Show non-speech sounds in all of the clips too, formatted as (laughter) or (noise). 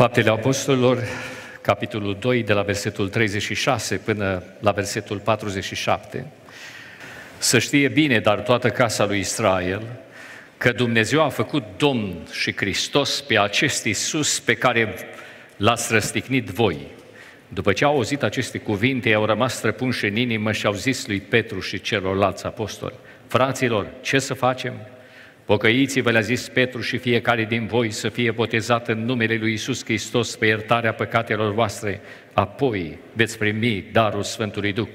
Faptele Apostolilor, capitolul 2, de la versetul 36 până la versetul 47. Să știe bine, dar toată casa lui Israel, că Dumnezeu a făcut Domn și Hristos pe acest Iisus pe care l-ați răstignit voi. După ce au auzit aceste cuvinte, au rămas străpunși în inimă și au zis lui Petru și celorlalți apostoli, Fraților, ce să facem? Pocăiți-vă, le-a zis Petru și fiecare din voi să fie botezat în numele lui Isus Hristos pe iertarea păcatelor voastre, apoi veți primi darul Sfântului Duh.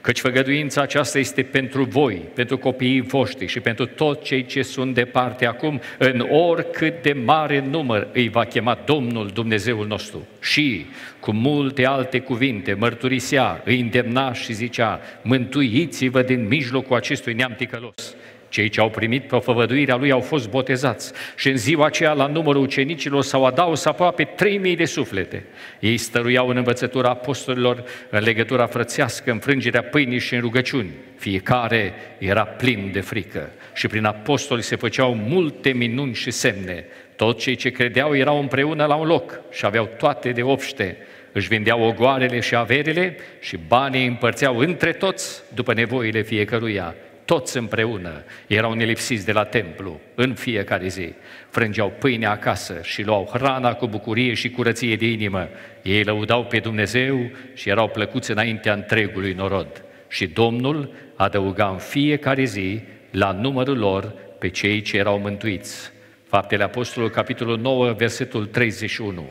Căci făgăduința aceasta este pentru voi, pentru copiii voștri și pentru toți cei ce sunt departe acum, în oricât de mare număr îi va chema Domnul Dumnezeul nostru. Și, cu multe alte cuvinte, mărturisea, îi îndemna și zicea, mântuiți-vă din mijlocul acestui neam ticălos cei ce au primit profăvăduirea lui au fost botezați și în ziua aceea la numărul ucenicilor s-au adaus aproape 3000 de suflete. Ei stăruiau în învățătura apostolilor, în legătura frățească, în frângerea pâinii și în rugăciuni. Fiecare era plin de frică și prin apostoli se făceau multe minuni și semne. Toți cei ce credeau erau împreună la un loc și aveau toate de obște își vindeau ogoarele și averile și banii împărțeau între toți după nevoile fiecăruia toți împreună erau nelipsiți de la templu în fiecare zi. Frângeau pâine acasă și luau hrana cu bucurie și curăție de inimă. Ei lăudau pe Dumnezeu și erau plăcuți înaintea întregului norod. Și Domnul adăuga în fiecare zi la numărul lor pe cei ce erau mântuiți. Faptele Apostolului, capitolul 9, versetul 31.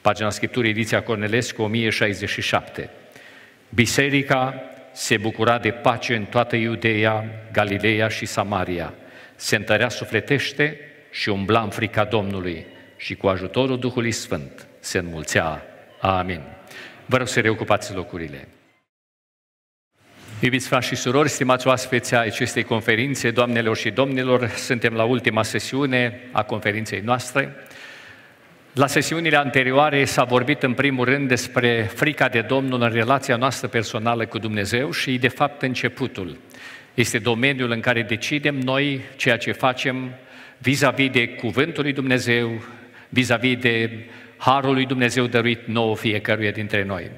Pagina Scripturii, ediția Cornelescu, 1067. Biserica se bucura de pace în toată Iudeea, Galileea și Samaria. Se întărea sufletește și umbla în frica Domnului și cu ajutorul Duhului Sfânt se înmulțea. Amin. Vă rog să reocupați locurile. Iubiți frați și surori, stimați oaspeți ai acestei conferințe, doamnelor și domnilor, suntem la ultima sesiune a conferinței noastre. La sesiunile anterioare s-a vorbit în primul rând despre frica de Domnul în relația noastră personală cu Dumnezeu și de fapt începutul. Este domeniul în care decidem noi ceea ce facem vis-a-vis de cuvântul lui Dumnezeu, vis-a-vis de harul lui Dumnezeu dăruit nouă fiecăruia dintre noi.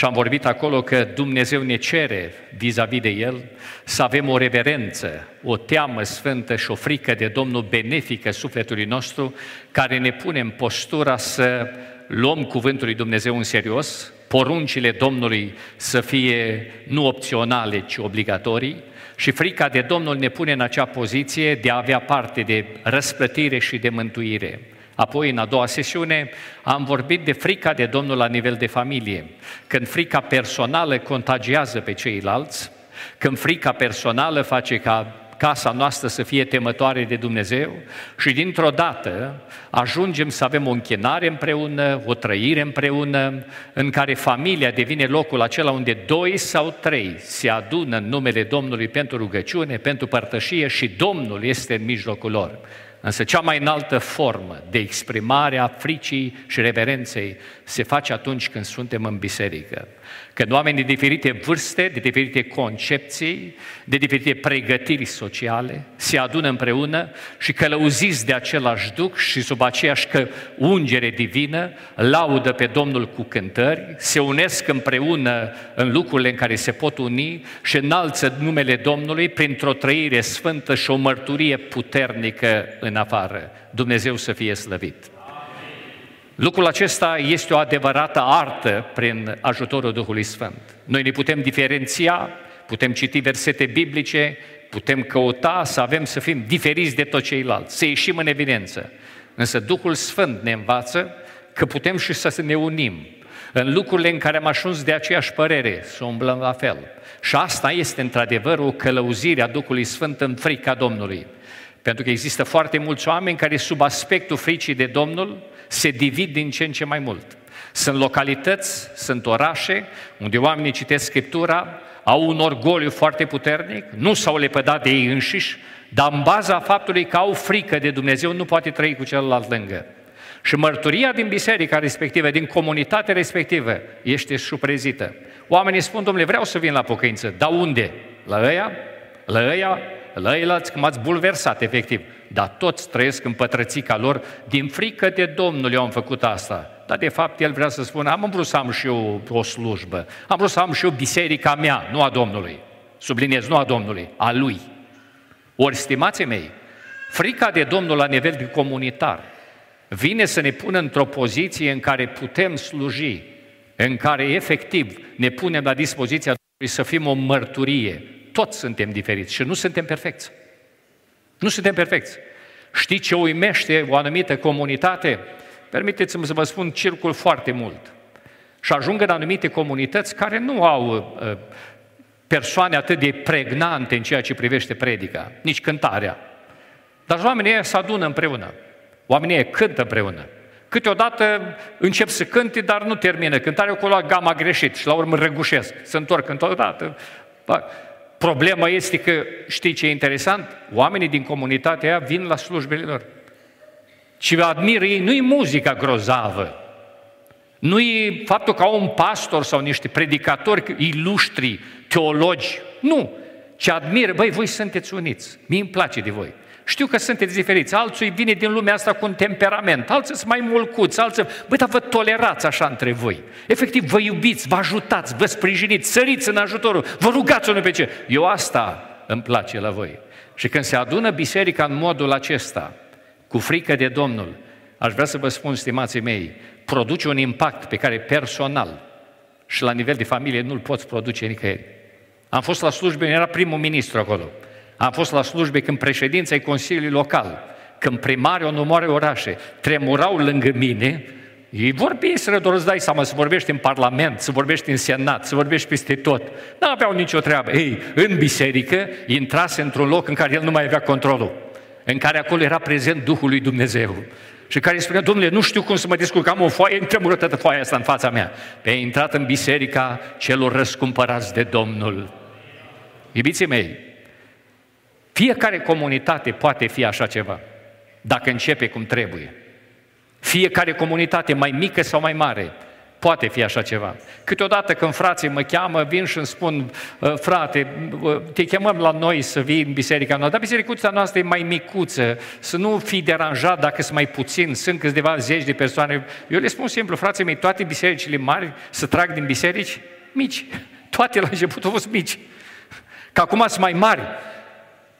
Și am vorbit acolo că Dumnezeu ne cere vis-a-vis de El să avem o reverență, o teamă sfântă și o frică de Domnul benefică sufletului nostru, care ne pune în postura să luăm cuvântul lui Dumnezeu în serios, poruncile Domnului să fie nu opționale, ci obligatorii, și frica de Domnul ne pune în acea poziție de a avea parte de răsplătire și de mântuire. Apoi, în a doua sesiune, am vorbit de frica de Domnul la nivel de familie. Când frica personală contagiază pe ceilalți, când frica personală face ca casa noastră să fie temătoare de Dumnezeu și dintr-o dată ajungem să avem o închinare împreună, o trăire împreună, în care familia devine locul acela unde doi sau trei se adună în numele Domnului pentru rugăciune, pentru părtășie și Domnul este în mijlocul lor. Însă cea mai înaltă formă de exprimare a fricii și reverenței se face atunci când suntem în biserică. Când oameni de diferite vârste, de diferite concepții, de diferite pregătiri sociale se adună împreună și călăuziți de același duc și sub aceeași că ungere divină, laudă pe Domnul cu cântări, se unesc împreună în lucrurile în care se pot uni și înalță numele Domnului printr-o trăire sfântă și o mărturie puternică în afară. Dumnezeu să fie slăvit! Lucrul acesta este o adevărată artă prin ajutorul Duhului Sfânt. Noi ne putem diferenția, putem citi versete biblice, putem căuta să avem să fim diferiți de toți ceilalți, să ieșim în evidență. Însă Duhul Sfânt ne învață că putem și să ne unim în lucrurile în care am ajuns de aceeași părere, să umblăm la fel. Și asta este într-adevăr o călăuzire a Duhului Sfânt în frica Domnului. Pentru că există foarte mulți oameni care sub aspectul fricii de Domnul se divid din ce în ce mai mult. Sunt localități, sunt orașe unde oamenii citesc Scriptura, au un orgoliu foarte puternic, nu s-au lepădat de ei înșiși, dar în baza faptului că au frică de Dumnezeu, nu poate trăi cu celălalt lângă. Și mărturia din biserica respectivă, din comunitatea respectivă, este suprezită. Oamenii spun, domnule, vreau să vin la pocăință, dar unde? La ăia? La ăia? la eilalți că m-ați bulversat, efectiv. Dar toți trăiesc în pătrățica lor, din frică de Domnul eu am făcut asta. Dar de fapt el vrea să spună, am vrut să am și eu o slujbă, am vrut să am și eu biserica mea, nu a Domnului. Subliniez, nu a Domnului, a Lui. Ori, stimații mei, frica de Domnul la nivel de comunitar vine să ne pună într-o poziție în care putem sluji, în care efectiv ne punem la dispoziția Domnului să fim o mărturie. Toți suntem diferiți și nu suntem perfecți. Nu suntem perfecți. Știi ce uimește o anumită comunitate? Permiteți-mi să vă spun, circul foarte mult. Și ajung în anumite comunități care nu au uh, persoane atât de pregnante în ceea ce privește predica, nici cântarea. Dar oamenii ăia se adună împreună. Oamenii ăia cântă împreună. Câteodată încep să cânte, dar nu termină cântarea, acolo gama greșit și la urmă răgușesc, se întorc întotdeauna. Problema este că, știi ce e interesant? Oamenii din comunitatea aia vin la slujbele lor. Și admiră ei, nu-i muzica grozavă, nu e faptul că au un pastor sau niște predicatori ilustri, teologi, nu, ci admiră, băi, voi sunteți uniți, mie îmi place de voi. Știu că sunteți diferiți, alții vine din lumea asta cu un temperament, alții sunt mai mulcuți, alții... Băi, dar vă tolerați așa între voi. Efectiv, vă iubiți, vă ajutați, vă sprijiniți, săriți în ajutorul, vă rugați unul pe ce. Eu asta îmi place la voi. Și când se adună biserica în modul acesta, cu frică de Domnul, aș vrea să vă spun, stimații mei, produce un impact pe care personal și la nivel de familie nu-l poți produce nicăieri. Am fost la slujbe, era primul ministru acolo. Am fost la slujbe când președința ai Consiliului Local, când primarii o numoare orașe, tremurau lângă mine, ei vorbiseră, doar îți dai seama, să vorbești în Parlament, să vorbești în Senat, să vorbești peste tot. Nu aveau nicio treabă. Ei, în biserică, intrase într-un loc în care el nu mai avea controlul, în care acolo era prezent Duhul lui Dumnezeu și care îi spunea, domnule, nu știu cum să mă descurc, am o foaie, îmi tremură toată foaia asta în fața mea. Pe intrat în biserica celor răscumpărați de Domnul. Iubiții mei, fiecare comunitate poate fi așa ceva, dacă începe cum trebuie. Fiecare comunitate, mai mică sau mai mare, Poate fi așa ceva. Câteodată când frații mă cheamă, vin și îmi spun, ă, frate, te chemăm la noi să vii în biserica noastră, dar bisericuța noastră e mai micuță, să nu fii deranjat dacă sunt mai puțin, sunt câteva zeci de persoane. Eu le spun simplu, frații mei, toate bisericile mari să trag din biserici mici. (laughs) Toate la început au fost mici. Că acum sunt mai mari.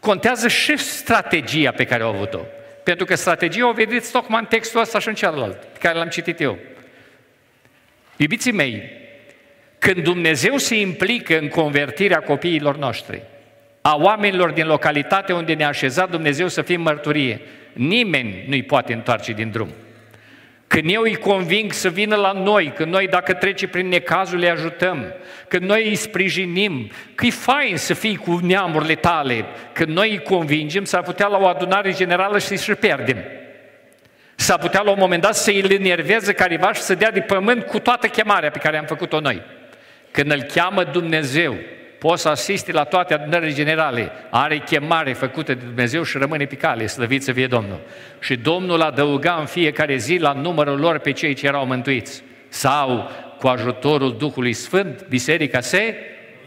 Contează și strategia pe care au avut-o. Pentru că strategia o vedeți tocmai în textul ăsta și în celălalt, pe care l-am citit eu. Iubiții mei, când Dumnezeu se implică în convertirea copiilor noștri, a oamenilor din localitate unde ne-a așezat Dumnezeu să fim mărturie, nimeni nu-i poate întoarce din drum. Când eu îi conving să vină la noi, când noi dacă trece prin necazul le ajutăm, când noi îi sprijinim, că e fain să fii cu neamurile tale, când noi îi convingem, s-ar putea la o adunare generală și să-i pierdem. S-ar putea la un moment dat să îl enerveze careva și să dea de pământ cu toată chemarea pe care am făcut-o noi. Când îl cheamă Dumnezeu, poți să asisti la toate adunările generale, are chemare făcută de Dumnezeu și rămâne pe cale, slăvit să fie Domnul. Și Domnul adăuga în fiecare zi la numărul lor pe cei ce erau mântuiți. Sau, cu ajutorul Duhului Sfânt, biserica se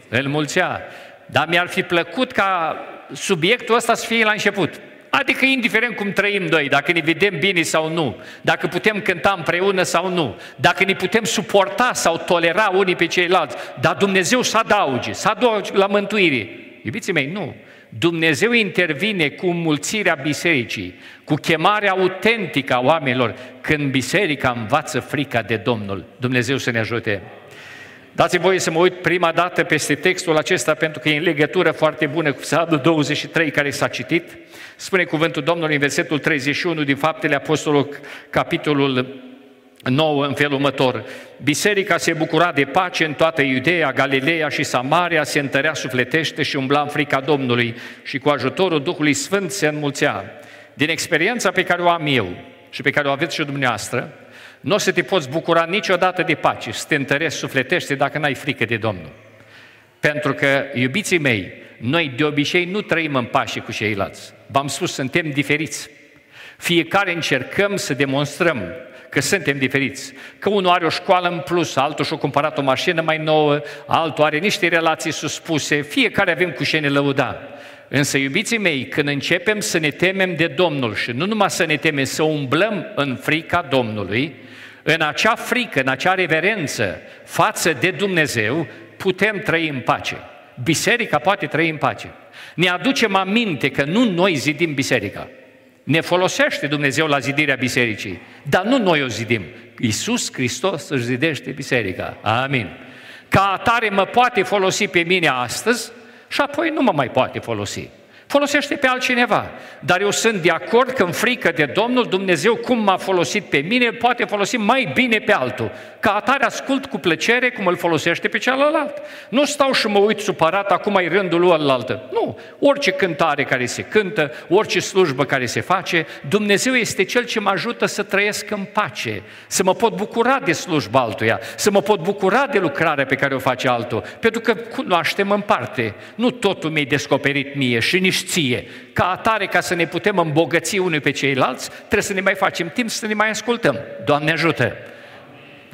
înmulțea. Dar mi-ar fi plăcut ca subiectul ăsta să fie la început. Adică indiferent cum trăim noi, dacă ne vedem bine sau nu, dacă putem cânta împreună sau nu, dacă ne putem suporta sau tolera unii pe ceilalți, dar Dumnezeu să adauge, să adauge la mântuire. Iubiții mei, nu. Dumnezeu intervine cu mulțirea bisericii, cu chemarea autentică a oamenilor, când biserica învață frica de Domnul. Dumnezeu să ne ajute. Dați-mi voie să mă uit prima dată peste textul acesta, pentru că e în legătură foarte bună cu Psalmul 23 care s-a citit. Spune cuvântul Domnului în versetul 31 din Faptele Apostolului, capitolul 9 în felul următor. Biserica se bucura de pace în toată Iudeea, Galileea și Samaria, se întărea sufletește și umbla în frica Domnului și cu ajutorul Duhului Sfânt se înmulțea. Din experiența pe care o am eu și pe care o aveți și dumneavoastră, nu o să te poți bucura niciodată de pace, să te întărești sufletește dacă n-ai frică de Domnul. Pentru că, iubiții mei, noi de obicei nu trăim în pace cu ceilalți. V-am spus, suntem diferiți. Fiecare încercăm să demonstrăm că suntem diferiți. Că unul are o școală în plus, altul și-a cumpărat o mașină mai nouă, altul are niște relații suspuse, fiecare avem cu ce ne lăuda. Însă, iubiții mei, când începem să ne temem de Domnul și nu numai să ne temem, să umblăm în frica Domnului, în acea frică, în acea reverență față de Dumnezeu, putem trăi în pace. Biserica poate trăi în pace. Ne aducem aminte că nu noi zidim biserica. Ne folosește Dumnezeu la zidirea bisericii, dar nu noi o zidim. Iisus Hristos își zidește biserica. Amin. Ca atare mă poate folosi pe mine astăzi și apoi nu mă mai poate folosi folosește pe altcineva. Dar eu sunt de acord că în frică de Domnul, Dumnezeu cum m-a folosit pe mine, îl poate folosi mai bine pe altul. Ca atare ascult cu plăcere cum îl folosește pe celălalt. Nu stau și mă uit supărat, acum e rândul lui altă. Nu, orice cântare care se cântă, orice slujbă care se face, Dumnezeu este Cel ce mă ajută să trăiesc în pace, să mă pot bucura de slujba altuia, să mă pot bucura de lucrarea pe care o face altul, pentru că cunoaștem în parte. Nu totul mi-e descoperit mie și nici ție. Ca atare, ca să ne putem îmbogăți unii pe ceilalți, trebuie să ne mai facem timp să ne mai ascultăm. Doamne ajută!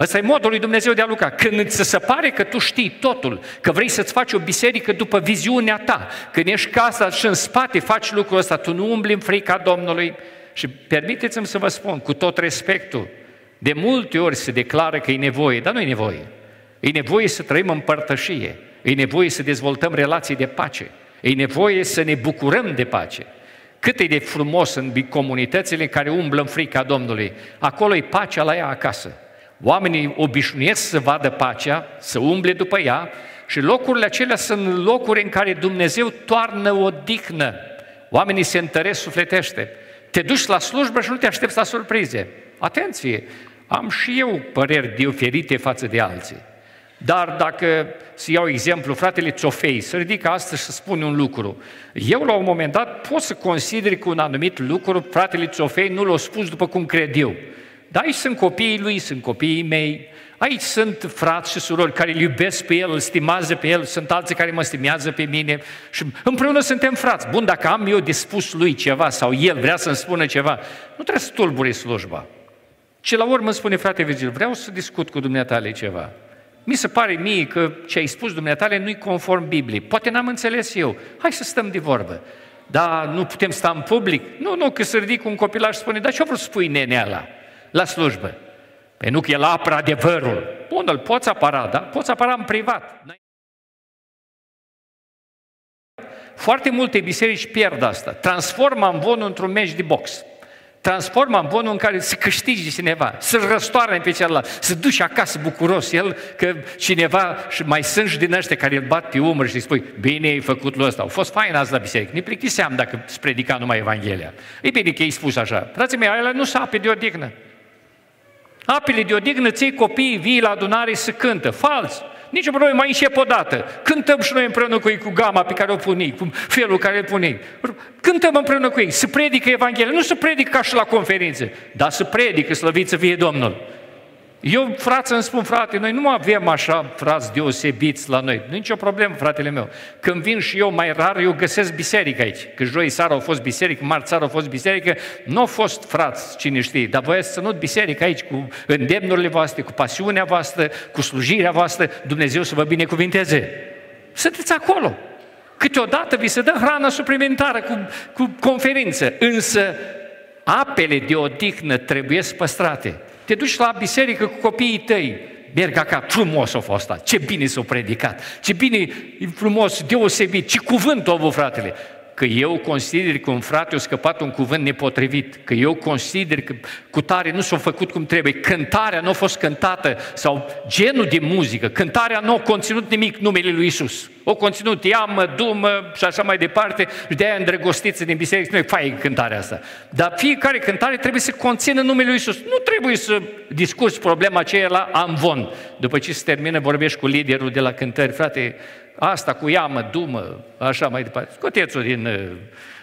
Ăsta e modul lui Dumnezeu de a lucra. Când ți se pare că tu știi totul, că vrei să-ți faci o biserică după viziunea ta, când ești casa și în spate faci lucrul ăsta, tu nu umbli în frica Domnului. Și permiteți-mi să vă spun, cu tot respectul, de multe ori se declară că e nevoie, dar nu e nevoie. E nevoie să trăim în părtășie, e nevoie să dezvoltăm relații de pace, E nevoie să ne bucurăm de pace. Cât e de frumos în comunitățile care umblă în frica Domnului. Acolo e pacea la ea acasă. Oamenii obișnuiesc să vadă pacea, să umble după ea și locurile acelea sunt locuri în care Dumnezeu toarnă o dihnă. Oamenii se întăresc sufletește. Te duci la slujbă și nu te aștepți la surprize. Atenție! Am și eu păreri diferite față de alții. Dar dacă, să iau exemplu, fratele Țofei să ridică astăzi și să spune un lucru, eu la un moment dat pot să consider că un anumit lucru fratele Țofei nu l-a spus după cum cred eu. Dar aici sunt copiii lui, sunt copiii mei, aici sunt frați și surori care îl iubesc pe el, îl stimează pe el, sunt alții care mă stimează pe mine și împreună suntem frați. Bun, dacă am eu de spus lui ceva sau el vrea să-mi spună ceva, nu trebuie să tulburi slujba. Ce la urmă spune frate Vigil, vreau să discut cu dumneatale ceva. Mi se pare mie că ce ai spus dumneatale nu-i conform Bibliei. Poate n-am înțeles eu. Hai să stăm de vorbă. Dar nu putem sta în public? Nu, nu, că să ridic un copilaj și spune, dar ce-o vrut să spui nenea la, la slujbă? Păi nu că el apără adevărul. Bun, îl poți apăra, da? Poți apăra în privat. Foarte multe biserici pierd asta. Transformă amvonul într-un meci de box transformă în bonul în care să câștigi cineva, să-l răstoarne pe celălalt, să duci acasă bucuros el că cineva, și mai sunt și din ăștia care îl bat pe umăr și îi spui, bine ai făcut lucrul ăsta, au fost fain azi la biserică, ne plictiseam dacă îți predica numai Evanghelia. E bine că ai spus așa, frații mei, alea nu sunt ape de odihnă. Apele de odihnă ții copiii vii la adunare să cântă, fals. Nici o problemă, mai încep o dată. Cântăm și noi împreună cu ei, cu gama pe care o pune cu felul care îl pune Cântăm împreună cu ei, să predică Evanghelia. Nu să predică ca și la conferințe, dar să predică, slăvit să fie Domnul. Eu, frață, îmi spun, frate, noi nu avem așa frați deosebiți la noi. Nu nicio problemă, fratele meu. Când vin și eu mai rar, eu găsesc biserică aici. Că joi seara au fost biserică, marți seara au fost biserică, nu au fost frați, cine știe, dar voi să nu biserică aici cu îndemnurile voastre, cu pasiunea voastră, cu slujirea voastră, Dumnezeu să vă binecuvinteze. Sunteți acolo. Câteodată vi se dă hrană suplimentară cu, cu conferință, însă apele de odihnă trebuie păstrate. Te duci la biserică cu copiii tăi, merg acasă, frumos a fost asta, ce bine s-a predicat, ce bine, frumos, deosebit, ce cuvânt a avut fratele că eu consider că un frate a scăpat un cuvânt nepotrivit, că eu consider că cu tare nu s-a făcut cum trebuie, cântarea nu a fost cântată sau genul de muzică, cântarea nu a conținut nimic numele lui Isus. O conținut iamă, dumă și așa mai departe și de-aia îndrăgostiți din biserică, nu e fain cântarea asta. Dar fiecare cântare trebuie să conțină numele lui Isus. Nu trebuie să discuți problema aceea la amvon. După ce se termină, vorbești cu liderul de la cântări, frate, asta cu iamă, dumă, așa mai departe. Scoteți-o din, uh,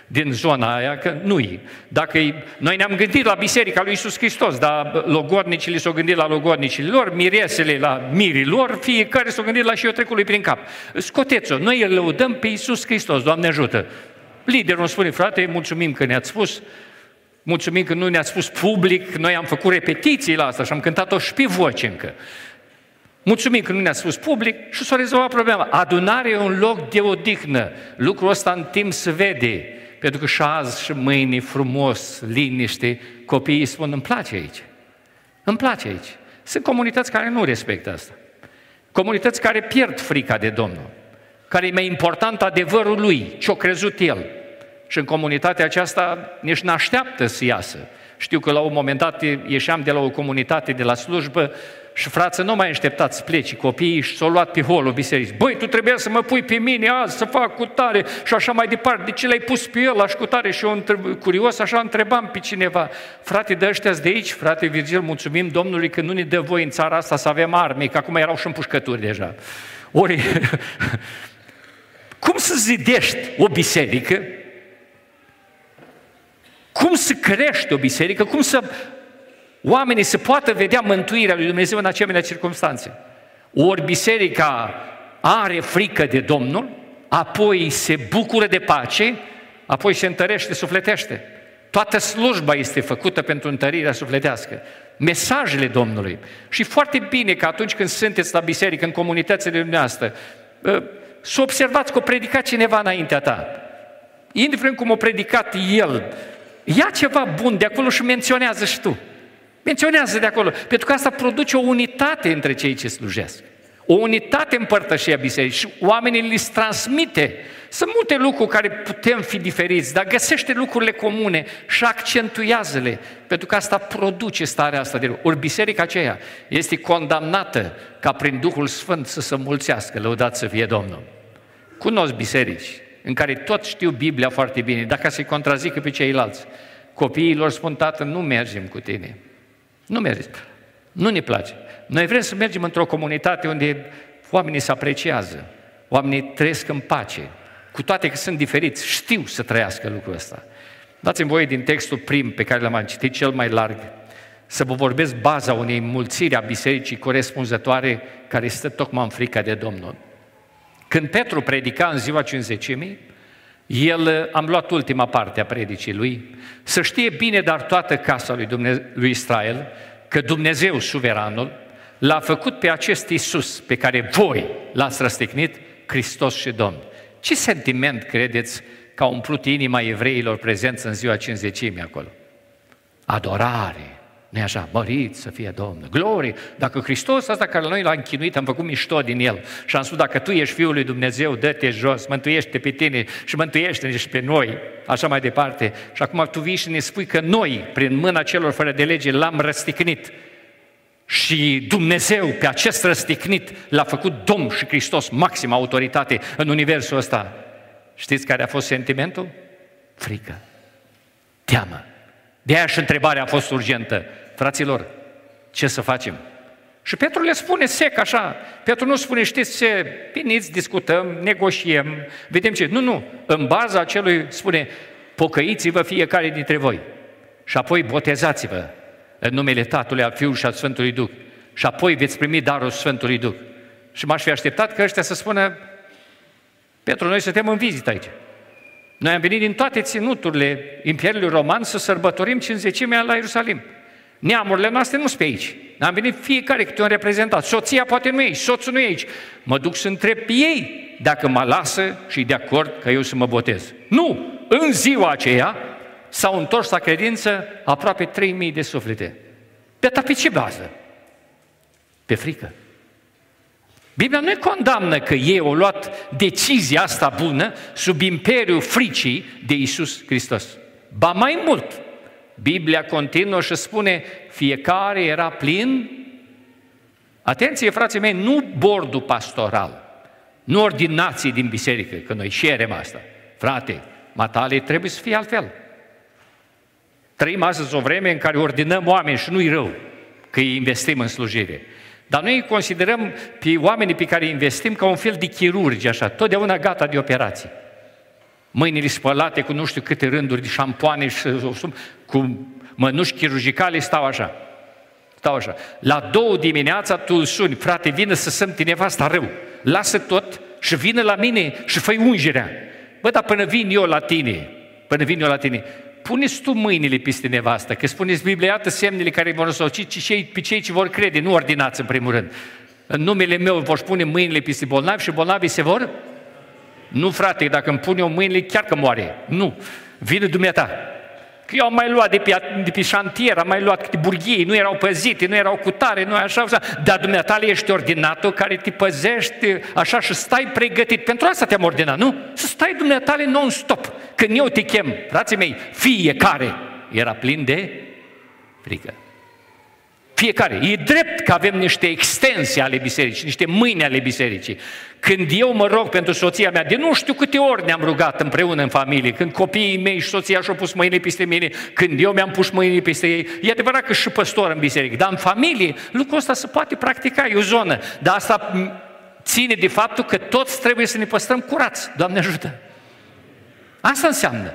din zona aia, că nu-i. Dacă noi ne-am gândit la Biserica lui Isus Hristos, dar logodnicile s-au gândit la logodnicile lor, miresele la mirii lor, fiecare s-au gândit la și eu trecului prin cap. Scoteți-o, noi îl lăudăm pe Isus Hristos, Doamne ajută. Liderul îmi spune, frate, mulțumim că ne-ați spus, mulțumim că nu ne-ați spus public, noi am făcut repetiții la asta și am cântat-o și pe voce încă. Mulțumim că nu ne-a spus public și s-a rezolvat problema. Adunarea e un loc de odihnă. Lucrul ăsta în timp se vede. Pentru că și azi și mâine, frumos, liniște, copiii spun, îmi place aici. Îmi place aici. Sunt comunități care nu respectă asta. Comunități care pierd frica de Domnul, care e mai important adevărul lui, ce-o crezut el. Și în comunitatea aceasta nici n-așteaptă să iasă. Știu că la un moment dat ieșeam de la o comunitate de la slujbă și frață, nu mai așteptați să pleci copiii și s-au luat pe holul bisericii. Băi, tu trebuia să mă pui pe mine azi să fac cu tare și așa mai departe. De ce l-ai pus pe el așa cu tare? Și eu curios așa întrebam pe cineva. Frate, de ăștia de aici, frate Virgil, mulțumim Domnului că nu ne dă voi în țara asta să avem arme, că acum erau și împușcături deja. Ori, (laughs) cum să zidești o biserică? Cum să crești o biserică? Cum să oamenii să poată vedea mântuirea lui Dumnezeu în asemenea circunstanțe. Ori biserica are frică de Domnul, apoi se bucură de pace, apoi se întărește, sufletește. Toată slujba este făcută pentru întărirea sufletească. Mesajele Domnului. Și foarte bine că atunci când sunteți la biserică, în comunitățile dumneavoastră, ă, să observați că o predicat cineva înaintea ta. Indiferent cum o predicat el, ia ceva bun de acolo și menționează și tu. Menționează de acolo, pentru că asta produce o unitate între cei ce slujesc. O unitate în părtășia bisericii și oamenii li transmite. Sunt multe lucruri care putem fi diferiți, dar găsește lucrurile comune și accentuează-le, pentru că asta produce starea asta de Ori biserica aceea este condamnată ca prin Duhul Sfânt să se mulțească, lăudat să fie Domnul. Cunosc biserici în care tot știu Biblia foarte bine, dacă se contrazică pe ceilalți. Copiii lor spun, tată, nu mergem cu tine. Nu merge. Nu ne place. Noi vrem să mergem într-o comunitate unde oamenii se apreciază, oamenii trăiesc în pace, cu toate că sunt diferiți, știu să trăiască lucrul ăsta. Dați-mi voie din textul prim pe care l-am citit cel mai larg, să vă vorbesc baza unei mulțiri a bisericii corespunzătoare care stă tocmai în frica de Domnul. Când Petru predica în ziua cinzecimii, el, am luat ultima parte a predicii lui, să știe bine, dar toată casa lui, Dumnezeu, lui Israel, că Dumnezeu, suveranul, l-a făcut pe acest Isus pe care voi l-ați răstignit, Hristos și Domn. Ce sentiment credeți că a umplut inima evreilor prezenți în ziua cinzecimii acolo? Adorare, nu așa? Mărit să fie Domnul. Glorie! Dacă Hristos ăsta care noi l-a închinuit, am făcut mișto din El și am spus, dacă Tu ești Fiul lui Dumnezeu, dă-te jos, mântuiește pe tine și mântuiește-ne și pe noi, așa mai departe. Și acum Tu vii și ne spui că noi, prin mâna celor fără de lege, l-am răsticnit. Și Dumnezeu, pe acest răsticnit, l-a făcut Domn și Hristos, maximă autoritate în universul ăsta. Știți care a fost sentimentul? Frică, teamă. De aia și întrebarea a fost urgentă. Fraților, ce să facem? Și Petru le spune sec așa. Petru nu spune, știți ce, veniți, discutăm, negociem, vedem ce. Nu, nu. În baza acelui spune, pocăiți-vă fiecare dintre voi. Și apoi botezați-vă în numele Tatălui, al Fiului și al Sfântului Duh. Și apoi veți primi darul Sfântului Duh. Și m-aș fi așteptat că ăștia să spună, Petru, noi suntem în vizită aici. Noi am venit din toate ținuturile Imperiului Roman să sărbătorim cinzecimea la Ierusalim. Neamurile noastre nu sunt pe aici. Am venit fiecare câte un reprezentat. Soția poate nu e aici, soțul nu e aici. Mă duc să întreb pe ei dacă mă lasă și de acord că eu să mă botez. Nu! În ziua aceea s-au întors la credință aproape 3.000 de suflete. Pe pe ce bază? Pe frică. Biblia nu condamnă că ei au luat decizia asta bună sub imperiul fricii de Isus Hristos. Ba mai mult, Biblia continuă și spune, fiecare era plin, atenție frații mei, nu bordul pastoral, nu ordinații din biserică, că noi șerem asta. Frate, matale trebuie să fie altfel. Trăim astăzi o vreme în care ordinăm oameni și nu-i rău că îi investim în slujire. Dar noi considerăm pe oamenii pe care îi investim ca un fel de chirurgi, așa, totdeauna gata de operații. Mâinile spălate cu nu știu câte rânduri de șampoane și cu mănuși chirurgicale stau așa. Stau așa. La două dimineața tu îl suni, frate, vină să sămti nevasta rău. Lasă tot și vină la mine și fă ungerea. Bă, dar până vin eu la tine, până vin eu la tine, puneți tu mâinile peste nevastă, că spuneți Biblia, iată semnele care vor însoți ci cei, pe cei ce vor crede, nu ordinați în primul rând. În numele meu vor pune mâinile peste bolnavi și bolnavii se vor? Nu, frate, dacă îmi pun eu mâinile, chiar că moare. Nu. Vine dumneata. Că eu am mai luat de pe, de pe șantier, am mai luat câte burghii, nu erau păzite, nu erau cutare, nu așa, așa. Dar dumneata ești ordinatul care te păzești așa și stai pregătit. Pentru asta te-am ordinat, nu? Să stai dumneata non-stop. Când eu te chem, frații mei, fiecare era plin de frică. Fiecare. E drept că avem niște extensii ale bisericii, niște mâini ale bisericii. Când eu mă rog pentru soția mea, de nu știu câte ori ne-am rugat împreună în familie, când copiii mei și soția și-au pus mâinile peste mine, când eu mi-am pus mâinile peste ei, e adevărat că și păstor în biserică, dar în familie lucrul ăsta se poate practica, e o zonă. Dar asta ține de faptul că toți trebuie să ne păstrăm curați. Doamne ajută! Asta înseamnă.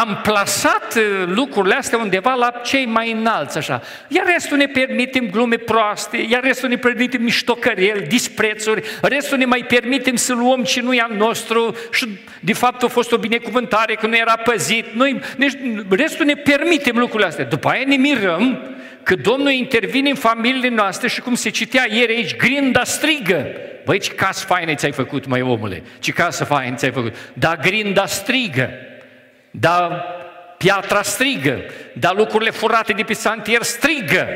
Am plasat uh, lucrurile astea undeva la cei mai înalți, așa. Iar restul ne permitem glume proaste, iar restul ne permitem miștocăreli, disprețuri, restul ne mai permitem să luăm ce nu e al nostru și de fapt a fost o binecuvântare că nu era păzit. Noi, deci, restul ne permitem lucrurile astea. După aia ne mirăm că Domnul intervine în familiile noastre și cum se citea ieri aici, grinda strigă. Băi, ce casă faină ți-ai făcut, mai omule, ce casă faină ți-ai făcut. Dar grinda strigă dar piatra strigă, dar lucrurile furate de pe santier strigă.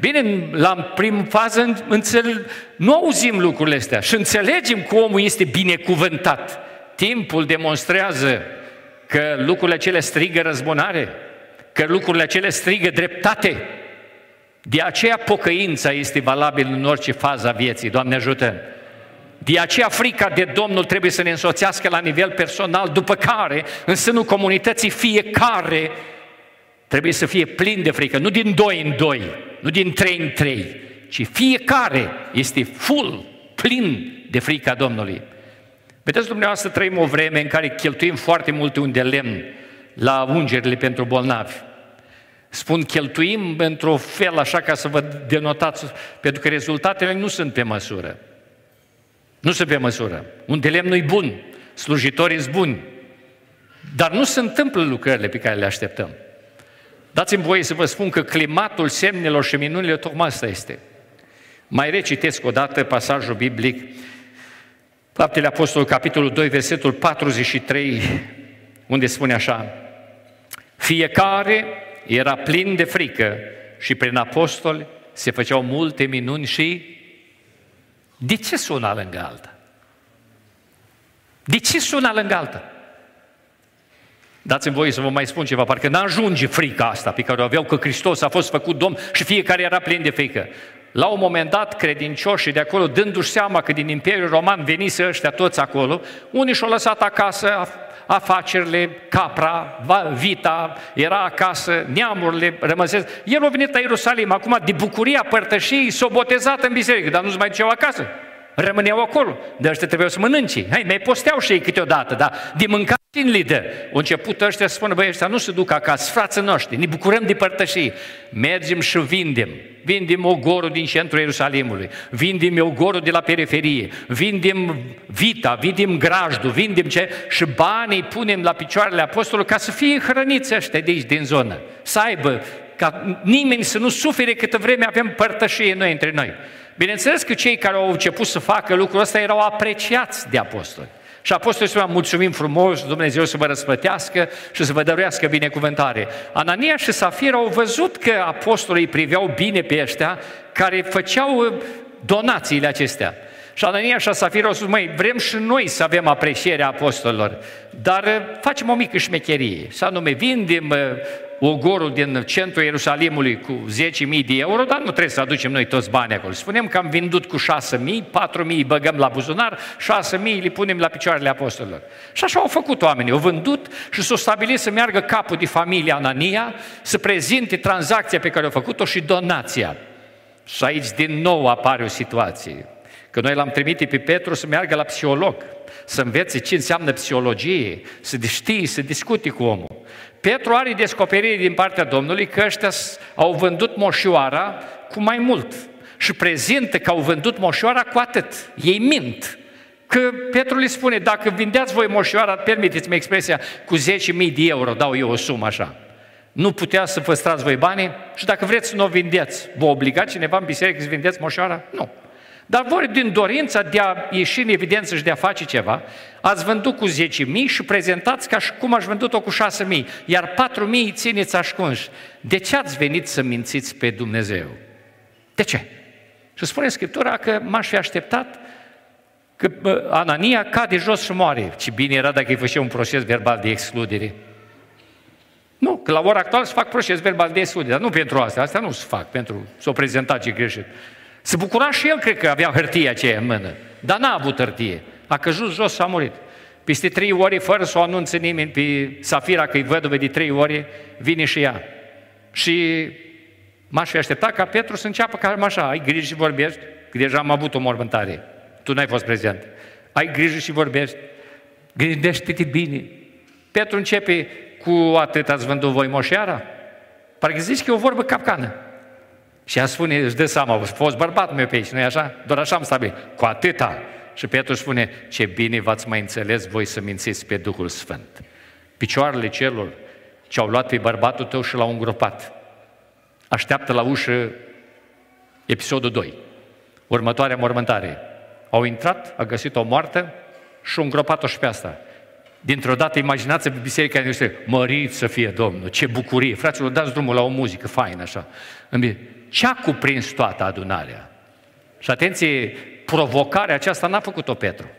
Bine, la primă fază înțel... nu auzim lucrurile astea și înțelegem că omul este binecuvântat. Timpul demonstrează că lucrurile acele strigă răzbunare, că lucrurile acele strigă dreptate. De aceea pocăința este valabilă în orice fază a vieții. Doamne ajută! De aceea frica de Domnul trebuie să ne însoțească la nivel personal, după care, în sânul comunității, fiecare trebuie să fie plin de frică, nu din doi în doi, nu din trei în trei, ci fiecare este full, plin de frica Domnului. Vedeți, dumneavoastră, trăim o vreme în care cheltuim foarte multe unde lemn la ungerile pentru bolnavi. Spun cheltuim într-o fel așa ca să vă denotați, pentru că rezultatele nu sunt pe măsură. Nu se pe măsură. Un de lemn nu bun, slujitorii sunt buni, dar nu se întâmplă lucrările pe care le așteptăm. Dați-mi voie să vă spun că climatul semnelor și minunile tocmai asta este. Mai recitesc o dată pasajul biblic, Faptele Apostolului, capitolul 2, versetul 43, unde spune așa, Fiecare era plin de frică și prin apostoli se făceau multe minuni și de ce sună lângă alta? De ce sună lângă alta? Dați-mi voie să vă mai spun ceva, parcă n-ajunge frica asta pe care o aveau că Hristos a fost făcut Domn și fiecare era plin de frică. La un moment dat, credincioșii de acolo, dându-și seama că din Imperiul Roman venise ăștia toți acolo, unii și-au lăsat acasă afacerile, capra, vita, era acasă, neamurile rămăsesc. El a venit la Ierusalim, acum de bucuria părtășiei s-a botezat în biserică, dar nu-ți mai duceau acasă. Rămâneau acolo, de ăștia trebuiau să mănânce. Hai, mai posteau și ei câteodată, dar de mâncat în lidă. Au început ăștia să spună, băi, ăștia nu se duc acasă, frații noștri, ne bucurăm de părtășii. Mergem și vindem. Vindem ogorul din centrul Ierusalimului, vindem ogorul de la periferie, vindem vita, vindem grajdul, vindem ce și banii punem la picioarele apostolului ca să fie hrăniți ăștia de aici, din zonă. Să aibă, ca nimeni să nu sufere câtă vreme avem părtășie noi între noi. Bineînțeles că cei care au început să facă lucrul ăsta erau apreciații de apostoli. Și apostolul spunea, mulțumim frumos, Dumnezeu să vă răspătească și să vă dăruiască binecuvântare. Anania și Safira au văzut că apostolii priveau bine pe ăștia care făceau uh, donațiile acestea. Și Anania și Safira au spus, măi, vrem și noi să avem aprecierea apostolilor, dar uh, facem o mică șmecherie, să anume vindem uh, ogorul din centrul Ierusalimului cu 10.000 de euro, dar nu trebuie să aducem noi toți banii acolo. Spunem că am vândut cu 6.000, 4.000 băgăm la buzunar, 6.000 le punem la picioarele apostolilor. Și așa au făcut oamenii, au vândut și s-au stabilit să meargă capul de familie Anania, să prezinte tranzacția pe care au făcut-o și donația. Și aici din nou apare o situație. Că noi l-am trimit pe Petru să meargă la psiholog, să învețe ce înseamnă psihologie, să știe, să discute cu omul. Petru are descoperire din partea Domnului că ăștia au vândut moșioara cu mai mult și prezintă că au vândut moșioara cu atât. Ei mint. Că Petru le spune, dacă vindeați voi moșioara, permiteți-mi expresia, cu 10.000 de euro, dau eu o sumă așa. Nu putea să păstrați voi banii și dacă vreți să nu o vindeți, vă obligați cineva în biserică să vindeți moșoara? Nu. Dar voi, din dorința de a ieși în evidență și de a face ceva, ați vândut cu 10.000 și prezentați ca și cum aș vândut-o cu 6.000, iar 4.000 țineți ascunși. De ce ați venit să mințiți pe Dumnezeu? De ce? Și spune Scriptura că m-aș fi așteptat că Anania cade jos și moare. Ce bine era dacă îi făcea un proces verbal de excludere. Nu, că la ora actuală se fac proces verbal de excludere, dar nu pentru asta, asta nu se fac, pentru să o prezenta ce greșit. Se bucura și el, cred că avea hârtia aceea în mână, dar n-a avut hârtie. A căzut jos și a murit. Peste trei ore, fără să o anunțe nimeni pe Safira că-i văduvă de trei ore, vine și ea. Și m-aș fi așteptat ca Petru să înceapă cam așa, ai grijă și vorbești, că deja am avut o mormântare. Tu n-ai fost prezent. Ai grijă și vorbești. Gândește-te bine. Petru începe cu atât ați vândut voi moșeara? Parcă zici că e o vorbă capcană. Și ea spune, își dă seama, a fost bărbat meu pe aici, nu e așa? Doar așa am stabilit. Cu atâta. Și Petru spune, ce bine v-ați mai înțeles voi să mințiți pe Duhul Sfânt. Picioarele celor ce au luat pe bărbatul tău și l-au îngropat. Așteaptă la ușă episodul 2. Următoarea mormântare. Au intrat, a găsit o moartă și au îngropat-o și pe asta. Dintr-o dată, imaginați-vă biserica noastră, mărit să fie Domnul, ce bucurie. Fraților, dați drumul la o muzică faină așa. Ce a cuprins toată adunarea? Și atenție, provocarea aceasta n-a făcut-o Petru.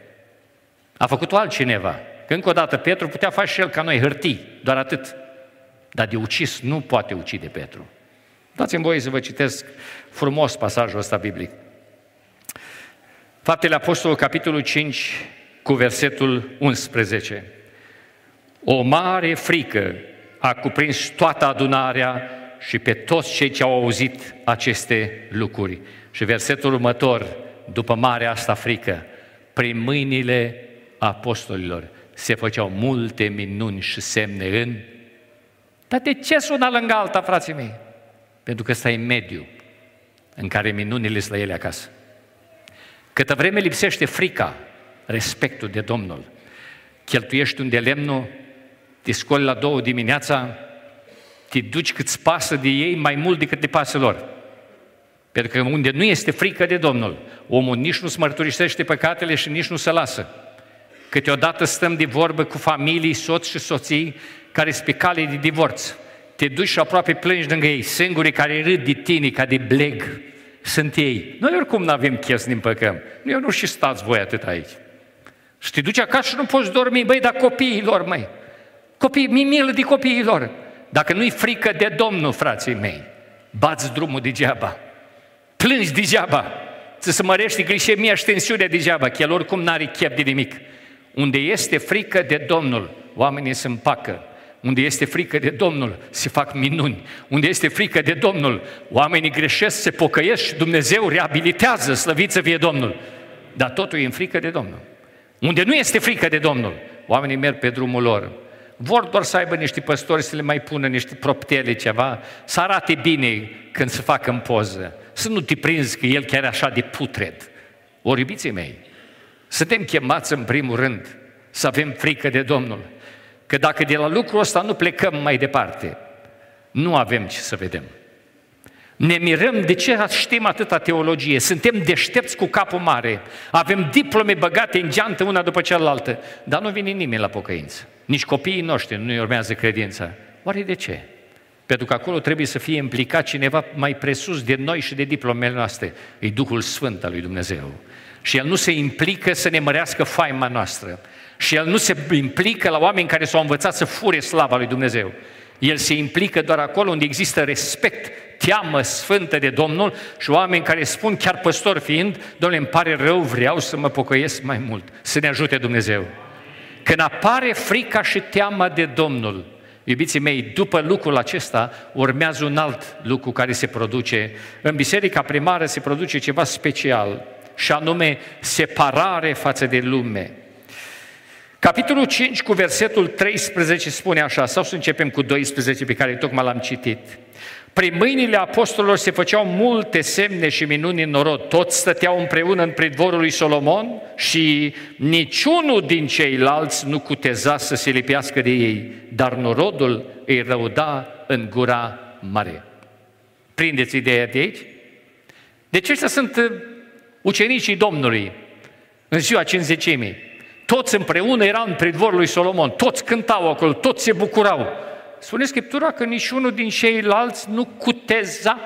A făcut-o altcineva. Că încă o dată Petru putea face și el ca noi hârtii, doar atât. Dar de ucis nu poate ucide Petru. Dați-mi voie să vă citesc frumos pasajul ăsta biblic. Faptele Apostolului, capitolul 5, cu versetul 11. O mare frică a cuprins toată adunarea și pe toți cei ce au auzit aceste lucruri. Și versetul următor, după marea asta frică, prin mâinile apostolilor se făceau multe minuni și semne în... Dar de ce sună lângă alta, frații mei? Pentru că ăsta e mediu în care minunile sunt la ele acasă. Câtă vreme lipsește frica, respectul de Domnul, cheltuiești unde lemnul, te scoli la două dimineața, te duci cât pasă de ei mai mult decât de pasă lor. Pentru că unde nu este frică de Domnul, omul nici nu-ți mărturisește păcatele și nici nu se lasă. Câteodată stăm de vorbă cu familii, soți și soții care sunt pe cale de divorț. Te duci și aproape plângi lângă ei, singurii care râd de tine ca de bleg sunt ei. Noi oricum nu avem chef să ne împăcăm. Eu nu și stați voi atât aici. Și te duci acasă și nu poți dormi, băi, dar copiilor, măi. Copii, mi milă de copiilor. Dacă nu-i frică de Domnul, frații mei, bați drumul degeaba. Plângi degeaba. Să se mărești glișemia și tensiunea degeaba, că el oricum n-are chef de nimic. Unde este frică de Domnul, oamenii se împacă. Unde este frică de Domnul, se fac minuni. Unde este frică de Domnul, oamenii greșesc, se pocăiesc și Dumnezeu reabilitează, slăvit să fie Domnul. Dar totul e în frică de Domnul. Unde nu este frică de Domnul, oamenii merg pe drumul lor. Vor doar să aibă niște păstori să le mai pună niște proptele, ceva, să arate bine când se fac în poză. Să nu te prinzi că el chiar e așa de putred. Ori, iubiții mei, suntem chemați în primul rând să avem frică de Domnul. Că dacă de la lucrul ăsta nu plecăm mai departe, nu avem ce să vedem. Ne mirăm de ce știm atâta teologie, suntem deștepți cu capul mare, avem diplome băgate în geantă una după cealaltă, dar nu vine nimeni la pocăință. Nici copiii noștri nu urmează credința. Oare de ce? Pentru că acolo trebuie să fie implicat cineva mai presus de noi și de diplomele noastre. E Duhul Sfânt al lui Dumnezeu. Și El nu se implică să ne mărească faima noastră. Și El nu se implică la oameni care s-au învățat să fure slava lui Dumnezeu. El se implică doar acolo unde există respect, teamă sfântă de Domnul și oameni care spun, chiar păstor fiind, Domnule, îmi pare rău, vreau să mă pocăiesc mai mult. Să ne ajute Dumnezeu. Când apare frica și teama de Domnul, Iubiții mei, după lucrul acesta urmează un alt lucru care se produce. În biserica primară se produce ceva special și anume separare față de lume. Capitolul 5 cu versetul 13 spune așa, sau să începem cu 12 pe care tocmai l-am citit. Prin mâinile apostolilor se făceau multe semne și minuni în norod. Toți stăteau împreună în pridvorul lui Solomon și niciunul din ceilalți nu cuteza să se lipească de ei, dar norodul îi răuda în gura mare. Prindeți ideea de aici? Deci ăștia sunt uh, ucenicii Domnului, în ziua cinzecimii, toți împreună erau în pridvorul lui Solomon, toți cântau acolo, toți se bucurau. Spune Scriptura că niciunul din ceilalți nu cuteza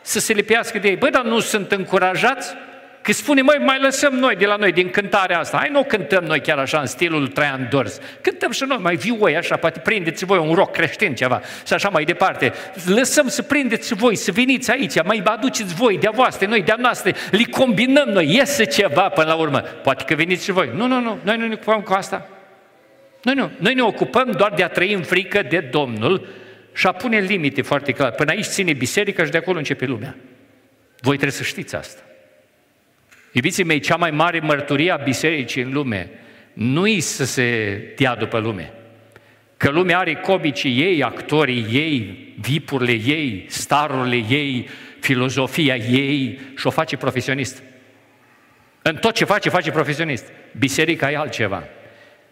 să se lipească de ei. Băi, dar nu sunt încurajați? Că spune, măi, mai lăsăm noi de la noi, din cântarea asta. Hai, nu cântăm noi chiar așa în stilul Traian Dors. Cântăm și noi, mai viu voi așa, poate prindeți voi un rock creștin ceva și așa mai departe. Lăsăm să prindeți voi, să veniți aici, mai aduceți voi de-a voastre, noi de-a noastre, le combinăm noi, iese ceva până la urmă. Poate că veniți și voi. Nu, nu, nu, noi nu ne ocupăm cu asta. Noi nu, noi ne ocupăm doar de a trăi în frică de Domnul și a pune limite foarte clar. Până aici ține biserica și de acolo începe lumea. Voi trebuie să știți asta. Iubiții mei, cea mai mare mărturie a bisericii în lume nu-i să se dea după lume. Că lumea are comicii ei, actorii ei, vipurile ei, starurile ei, filozofia ei și o face profesionist. În tot ce face, face profesionist. Biserica e altceva.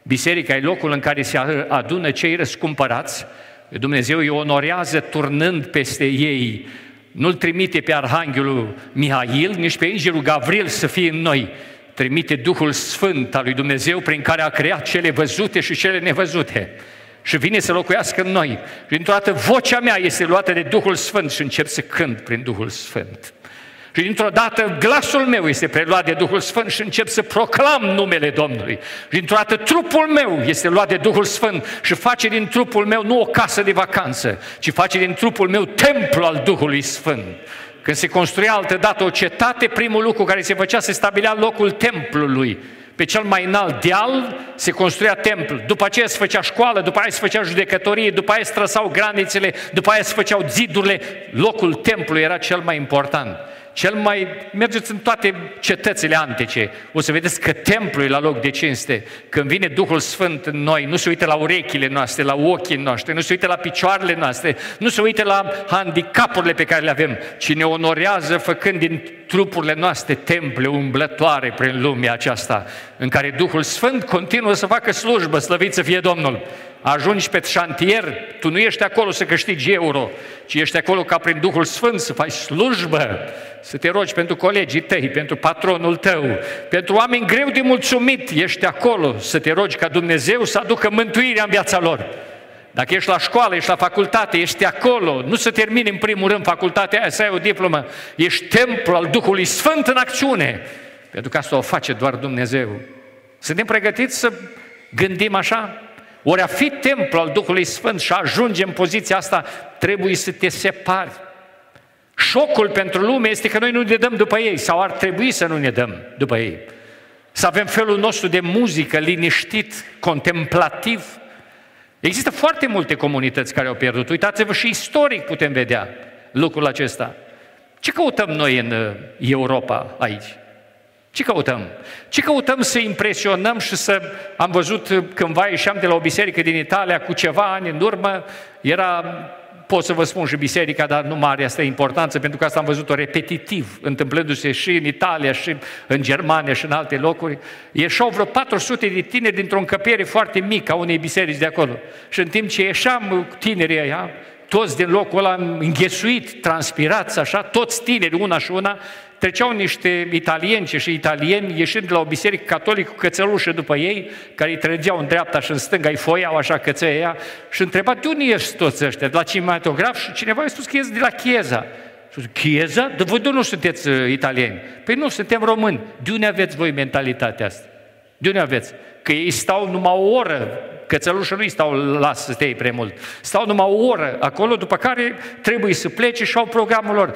Biserica e locul în care se adună cei răscumpărați, Dumnezeu îi onorează turnând peste ei nu-l trimite pe Arhanghelul Mihail, nici pe Îngerul Gavril să fie în noi. Trimite Duhul Sfânt al lui Dumnezeu prin care a creat cele văzute și cele nevăzute. Și vine să locuiască în noi. Și dintr-o dată vocea mea este luată de Duhul Sfânt și încep să cânt prin Duhul Sfânt. Și dintr-o dată glasul meu este preluat de Duhul Sfânt și încep să proclam numele Domnului. Și dintr-o dată trupul meu este luat de Duhul Sfânt și face din trupul meu nu o casă de vacanță, ci face din trupul meu templu al Duhului Sfânt. Când se construia altă dată o cetate, primul lucru care se făcea se stabilea locul templului. Pe cel mai înalt deal se construia templu, după aceea se făcea școală, după aceea se făcea judecătorie, după aceea se trăsau granițele, după aceea se făceau zidurile. Locul templului era cel mai important cel mai... Mergeți în toate cetățile antice, o să vedeți că templul e la loc de cinste. Când vine Duhul Sfânt în noi, nu se uită la urechile noastre, la ochii noștri, nu se uită la picioarele noastre, nu se uită la handicapurile pe care le avem, ci ne onorează făcând din trupurile noastre temple umblătoare prin lumea aceasta, în care Duhul Sfânt continuă să facă slujbă, slăvit să fie Domnul ajungi pe șantier, tu nu ești acolo să câștigi euro, ci ești acolo ca prin Duhul Sfânt să faci slujbă, să te rogi pentru colegii tăi, pentru patronul tău, pentru oameni greu de mulțumit, ești acolo să te rogi ca Dumnezeu să aducă mântuirea în viața lor. Dacă ești la școală, ești la facultate, ești acolo, nu să termini în primul rând facultatea aia, să ai o diplomă, ești templu al Duhului Sfânt în acțiune, pentru că asta o face doar Dumnezeu. Suntem pregătiți să gândim așa? Ori a fi templu al Duhului Sfânt și a ajunge în poziția asta, trebuie să te separi. Șocul pentru lume este că noi nu ne dăm după ei, sau ar trebui să nu ne dăm după ei. Să avem felul nostru de muzică liniștit, contemplativ. Există foarte multe comunități care au pierdut. Uitați-vă și istoric putem vedea lucrul acesta. Ce căutăm noi în uh, Europa aici? Ce căutăm? Ce căutăm să impresionăm și să... Am văzut cândva ieșeam de la o biserică din Italia cu ceva ani în urmă, era pot să vă spun și biserica, dar nu mare asta importanță, pentru că asta am văzut-o repetitiv, întâmplându-se și în Italia, și în Germania, și în alte locuri. Ieșau vreo 400 de tineri dintr-o încăpere foarte mică a unei biserici de acolo. Și în timp ce ieșeam tinerii ăia, toți din locul ăla înghesuit, transpirați așa, toți tineri, una și una, treceau niște italieni și italieni ieșind de la o biserică catolică cu cățălușă după ei, care îi trăgeau în dreapta și în stânga, îi foiau așa cățăia și întreba, de unde ești toți ăștia? De la cinematograf? Și cineva i-a spus că ești de la Chieza. Și zic, Chieza? De voi de nu sunteți uh, italieni. Păi nu, suntem români. De unde aveți voi mentalitatea asta? De unde aveți? Că ei stau numai o oră, cățălușă nu stau las să stai prea mult. Stau numai o oră acolo, după care trebuie să plece și au programul lor.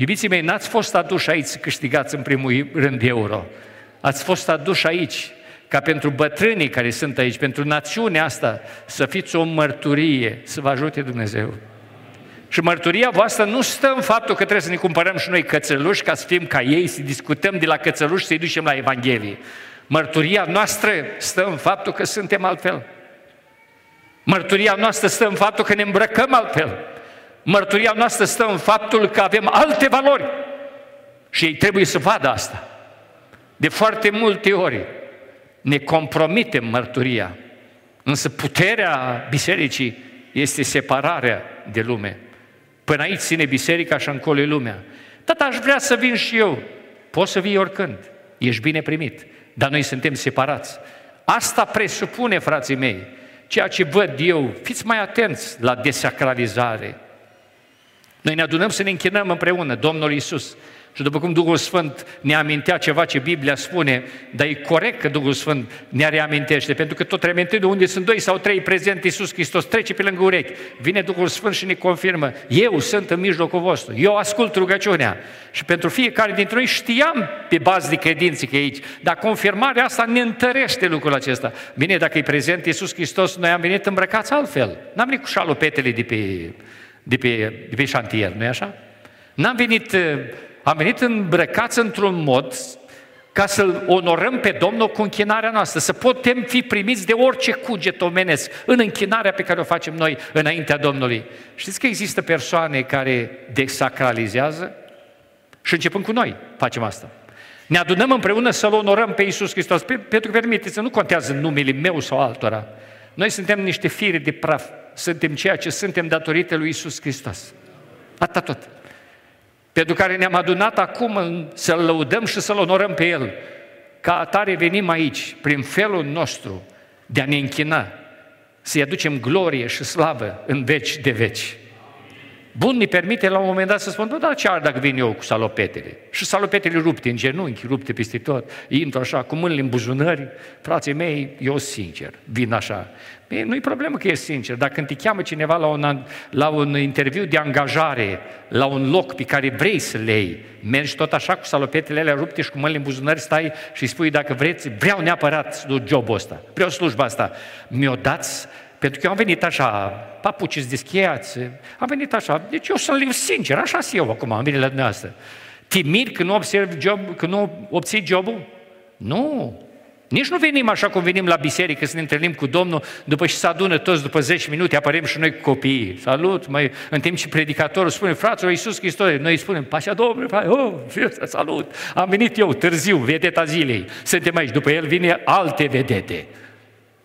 Iubiții mei, n-ați fost aduși aici să câștigați în primul rând euro. Ați fost aduși aici ca pentru bătrânii care sunt aici, pentru națiunea asta, să fiți o mărturie, să vă ajute Dumnezeu. Și mărturia voastră nu stă în faptul că trebuie să ne cumpărăm și noi cățăluși ca să fim ca ei, să discutăm de la cățăluși, să-i ducem la Evanghelie. Mărturia noastră stă în faptul că suntem altfel. Mărturia noastră stă în faptul că ne îmbrăcăm altfel. Mărturia noastră stă în faptul că avem alte valori și ei trebuie să vadă asta. De foarte multe ori ne compromitem mărturia, însă puterea bisericii este separarea de lume. Până aici ține biserica și încolo lumea. Tata, aș vrea să vin și eu. Poți să vii oricând. Ești bine primit. Dar noi suntem separați. Asta presupune, frații mei, ceea ce văd eu, fiți mai atenți la desacralizare. Noi ne adunăm să ne închinăm împreună, Domnul Isus. Și după cum Duhul Sfânt ne amintea ceva ce Biblia spune, dar e corect că Duhul Sfânt ne reamintește, pentru că tot reamintim de unde sunt doi sau trei prezent Iisus Hristos, trece pe lângă urechi. Vine Duhul Sfânt și ne confirmă, eu sunt în mijlocul vostru, eu ascult rugăciunea. Și pentru fiecare dintre noi știam pe bază de credință că e aici, dar confirmarea asta ne întărește lucrul acesta. Bine, dacă e prezent Iisus Hristos, noi am venit îmbrăcați altfel. N-am venit cu șalopetele de pe, de pe, de pe șantier, nu-i așa? N-am venit am venit îmbrăcați într-un mod ca să-L onorăm pe Domnul cu închinarea noastră, să putem fi primiți de orice cuget omenesc în închinarea pe care o facem noi înaintea Domnului. Știți că există persoane care desacralizează? Și începând cu noi facem asta. Ne adunăm împreună să-L onorăm pe Iisus Hristos. Pentru că, permiteți, nu contează numele meu sau altora. Noi suntem niște fire de praf. Suntem ceea ce suntem datorită lui Iisus Hristos. Atât tot pentru care ne-am adunat acum să-L lăudăm și să-L onorăm pe El. Ca atare venim aici, prin felul nostru de a ne închina, să-i aducem glorie și slavă în veci de veci. Bun, ne permite la un moment dat să spun, da, ce ar dacă vin eu cu salopetele? Și salopetele rupte în genunchi, rupte peste tot, intru așa, cu mâinile în buzunări, frații mei, eu sincer, vin așa. Bine, nu-i problemă că e sincer, dar când te cheamă cineva la un, la un interviu de angajare, la un loc pe care vrei să le iei, mergi tot așa cu salopetele alea rupte și cu mâinile în buzunări, stai și spui, dacă vreți, vreau neapărat jobul ăsta, vreau slujba asta, mi-o dați pentru că eu am venit așa, papuci deschiați, am venit așa, deci eu sunt sincer, așa sunt eu acum, am venit la dumneavoastră. Timid că nu observ job, că nu obții jobul? Nu. Nici nu venim așa cum venim la biserică să ne întâlnim cu Domnul, după ce se adună toți, după 10 minute apărem și noi cu copiii. Salut, mai, în timp ce predicatorul spune, fraților, Iisus Hristos, noi îi spunem, pașa Domnului, oh, salut, am venit eu târziu, vedeta zilei, suntem aici, după el vine alte vedete.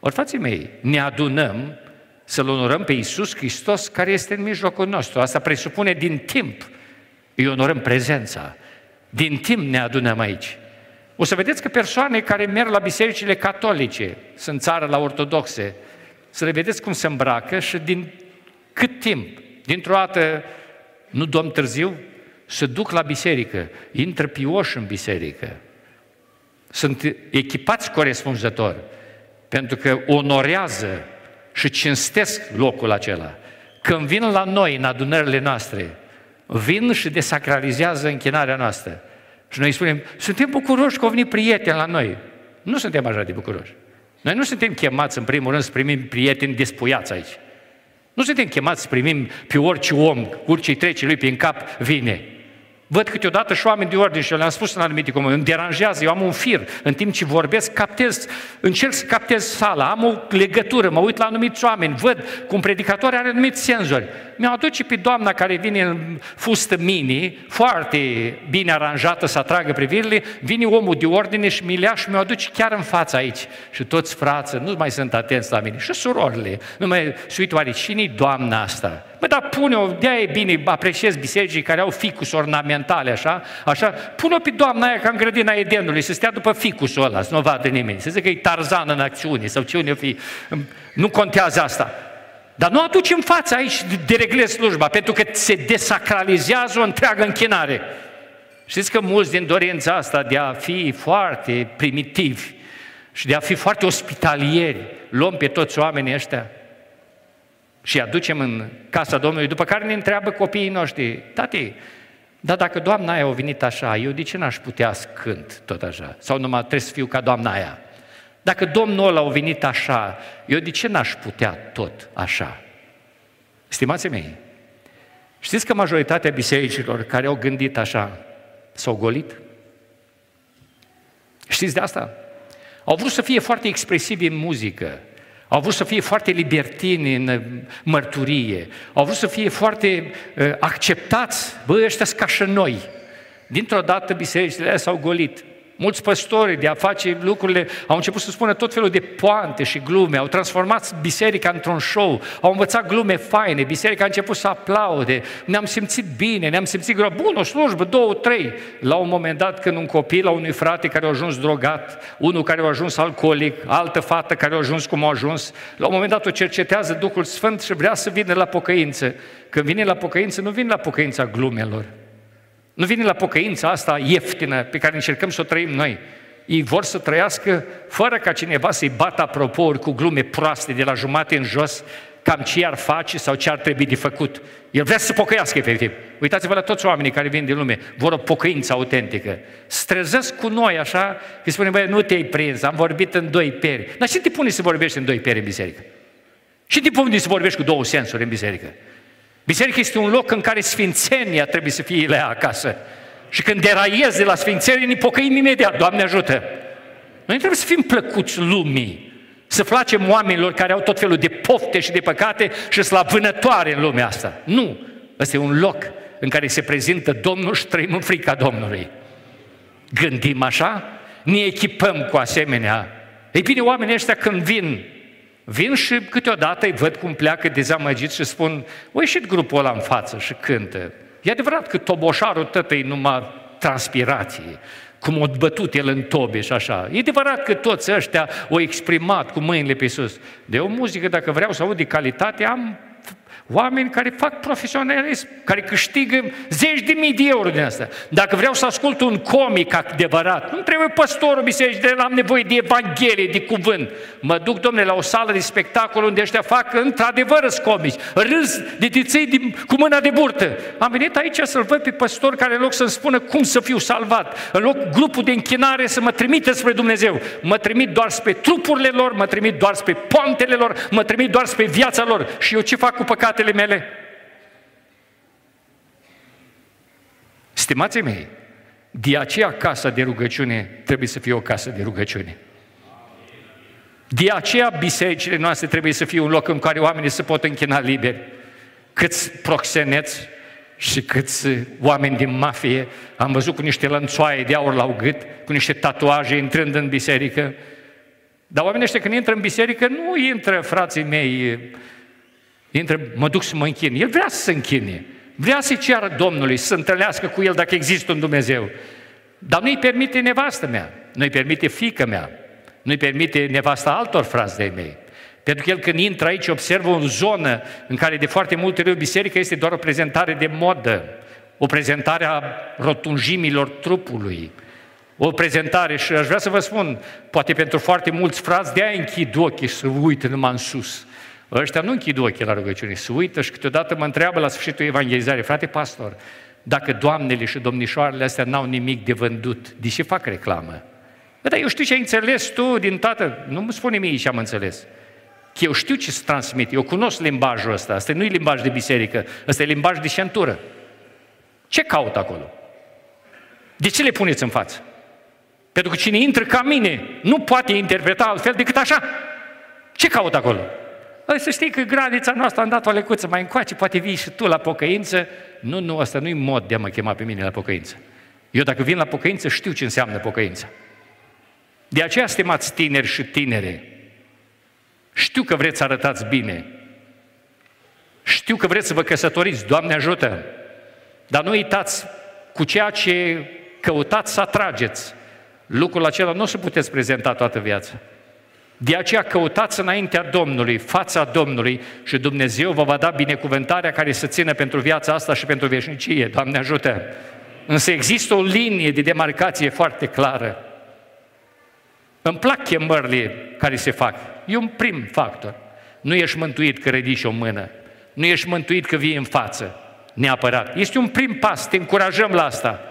Ori, frații mei, ne adunăm să-L onorăm pe Iisus Hristos care este în mijlocul nostru. Asta presupune din timp. Îi onorăm prezența. Din timp ne adunăm aici. O să vedeți că persoane care merg la bisericile catolice, sunt țară la ortodoxe, să le vedeți cum se îmbracă și din cât timp, dintr-o dată, nu domn târziu, se duc la biserică, intră pioși în biserică, sunt echipați corespunzători pentru că onorează și cinstesc locul acela. Când vin la noi, în adunările noastre, vin și desacralizează închinarea noastră. Și noi spunem, suntem bucuroși că au venit prieteni la noi. Nu suntem așa de bucuroși. Noi nu suntem chemați, în primul rând, să primim prieteni despuiați aici. Nu suntem chemați să primim pe orice om, orice trece lui prin cap, vine. Văd câteodată și oameni de ordine și eu le-am spus în anumite comuni, îmi deranjează, eu am un fir, în timp ce vorbesc, captez, încerc să captez sala, am o legătură, mă uit la anumiți oameni, văd cum predicator are anumiți senzori. Mi-o aduce pe doamna care vine în fustă mini, foarte bine aranjată să atragă privirile, vine omul de ordine și mi și mi-o aduce chiar în fața aici. Și toți frață nu mai sunt atenți la mine. Și surorile, nu mai se uită oare cine doamna asta? Bă, dar pune-o, de e bine, apreciez bisericii care au ficus ornamentale, așa, așa, pune-o pe doamna aia ca în grădina Edenului, să stea după ficusul ăla, să nu vadă nimeni, să zică că e tarzan în acțiune sau ce unde fi. Nu contează asta. Dar nu aduci în fața aici de regle slujba, pentru că se desacralizează o întreagă închinare. Știți că mulți din dorința asta de a fi foarte primitivi și de a fi foarte ospitalieri, luăm pe toți oamenii ăștia și aducem în casa Domnului, după care ne întreabă copiii noștri, tati, dar dacă doamna aia a venit așa, eu de ce n-aș putea să cânt tot așa? Sau numai trebuie să fiu ca doamna aia? Dacă Domnul ăla a venit așa, eu de ce n-aș putea tot așa? Stimații mei, știți că majoritatea bisericilor care au gândit așa s-au golit? Știți de asta? Au vrut să fie foarte expresivi în muzică, au vrut să fie foarte libertini în uh, mărturie, au vrut să fie foarte uh, acceptați, bă, ăștia ca și noi. Dintr-o dată bisericile s-au golit. Mulți păstori de a face lucrurile au început să spună tot felul de poante și glume, au transformat biserica într-un show, au învățat glume faine, biserica a început să aplaude, ne-am simțit bine, ne-am simțit greu, bun, o slujbă, două, trei. La un moment dat, când un copil la unui frate care a ajuns drogat, unul care a ajuns alcoolic, altă fată care a ajuns cum a ajuns, la un moment dat o cercetează Duhul Sfânt și vrea să vină la pocăință. Când vine la pocăință, nu vine la pocăința glumelor, nu vine la pocăința asta ieftină pe care încercăm să o trăim noi. Ei vor să trăiască fără ca cineva să-i bată apropouri cu glume proaste de la jumate în jos, cam ce ar face sau ce ar trebui de făcut. El vrea să pocăiască efectiv. Uitați-vă la toți oamenii care vin din lume, vor o pocăință autentică. Străzesc cu noi așa, că spune, băi, nu te-ai prins, am vorbit în doi peri. Dar ce te pune să vorbești în doi peri în biserică? Și te pune să vorbești cu două sensuri în biserică? Biserica este un loc în care sfințenia trebuie să fie la acasă. Și când deraiezi de la sfințenie, ne pocăim imediat, Doamne ajută! Noi trebuie să fim plăcuți lumii, să facem oamenilor care au tot felul de pofte și de păcate și la vânătoare în lumea asta. Nu! Ăsta e un loc în care se prezintă Domnul și trăim în frica Domnului. Gândim așa? Ne echipăm cu asemenea. Ei bine, oamenii ăștia când vin Vin și câteodată îi văd cum pleacă dezamăgit și spun, o ieșit grupul ăla în față și cântă. E adevărat că toboșarul tătăi numai transpirație, cum o bătut el în tobe și așa. E adevărat că toți ăștia au exprimat cu mâinile pe sus. De o muzică, dacă vreau să aud de calitate, am Oameni care fac profesionalism, care câștigă zeci de mii de euro din asta. Dacă vreau să ascult un comic adevărat, nu trebuie păstorul bisericii, de am nevoie de evanghelie, de cuvânt. Mă duc, domnule, la o sală de spectacol unde ăștia fac într-adevăr comici, râs de tiței din, cu mâna de burtă. Am venit aici să-l văd pe păstor care în loc să-mi spună cum să fiu salvat, în loc grupul de închinare să mă trimite spre Dumnezeu, mă trimit doar spre trupurile lor, mă trimit doar spre pontele lor, mă trimit doar spre viața lor. Și eu ce fac cu păcat? Păcatele mele? Stimații mei, de aceea casa de rugăciune trebuie să fie o casă de rugăciune. De aceea bisericile noastre trebuie să fie un loc în care oamenii se pot închina liberi. Câți proxeneți și câți oameni din mafie am văzut cu niște lănțoaie de aur la gât, cu niște tatuaje intrând în biserică. Dar oamenii ăștia când intră în biserică nu intră frații mei intră, mă duc să mă închin. El vrea să se închine. Vrea să-i ceară Domnului, să se întâlnească cu el dacă există un Dumnezeu. Dar nu-i permite nevastă mea, nu-i permite fică mea, nu-i permite nevasta altor frați de mei. Pentru că el când intră aici observă o zonă în care de foarte multe ori biserica este doar o prezentare de modă, o prezentare a rotunjimilor trupului, o prezentare și aș vrea să vă spun, poate pentru foarte mulți frați de-aia închid ochii și să uită numai în sus. Ăștia nu închid ochii la rugăciune, se uită și câteodată mă întreabă la sfârșitul evangelizării, frate pastor, dacă doamnele și domnișoarele astea n-au nimic de vândut, de ce fac reclamă? Bă, dar eu știu ce ai înțeles tu din toată... Nu îmi spune mie ce am înțeles. Că eu știu ce să transmit, eu cunosc limbajul ăsta, ăsta nu e limbaj de biserică, ăsta e limbaj de centură. Ce caut acolo? De ce le puneți în față? Pentru că cine intră ca mine nu poate interpreta altfel decât așa. Ce caut acolo? Păi să știi că granița noastră am dat o lecuță mai încoace, poate vii și tu la pocăință. Nu, nu, asta nu-i mod de a mă chema pe mine la pocăință. Eu dacă vin la pocăință știu ce înseamnă pocăința. De aceea, stimați tineri și tinere, știu că vreți să arătați bine, știu că vreți să vă căsătoriți, Doamne ajută, dar nu uitați cu ceea ce căutați să atrageți. Lucrul acela nu o să puteți prezenta toată viața. De aceea căutați înaintea Domnului, fața Domnului și Dumnezeu vă va da binecuvântarea care să țină pentru viața asta și pentru veșnicie. Doamne ajută! Însă există o linie de demarcație foarte clară. Îmi plac chemările care se fac. E un prim factor. Nu ești mântuit că ridici o mână. Nu ești mântuit că vii în față. Neapărat. Este un prim pas, te încurajăm la asta.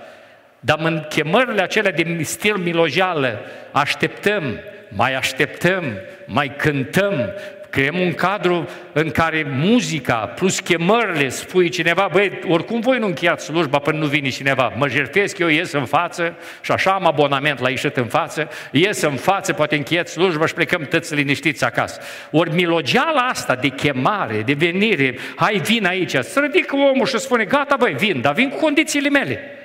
Dar în chemările acelea de stil milojală, așteptăm, mai așteptăm, mai cântăm, creăm un cadru în care muzica plus chemările, spui cineva, băi, oricum voi nu încheiați slujba până nu vine cineva, mă jertfesc eu, ies în față și așa am abonament la ieșit în față, ies în față, poate încheiați slujba și plecăm tăți liniștiți acasă. Ori milogeala asta de chemare, de venire, hai vin aici, să ridică omul și spune, gata băi, vin, dar vin cu condițiile mele.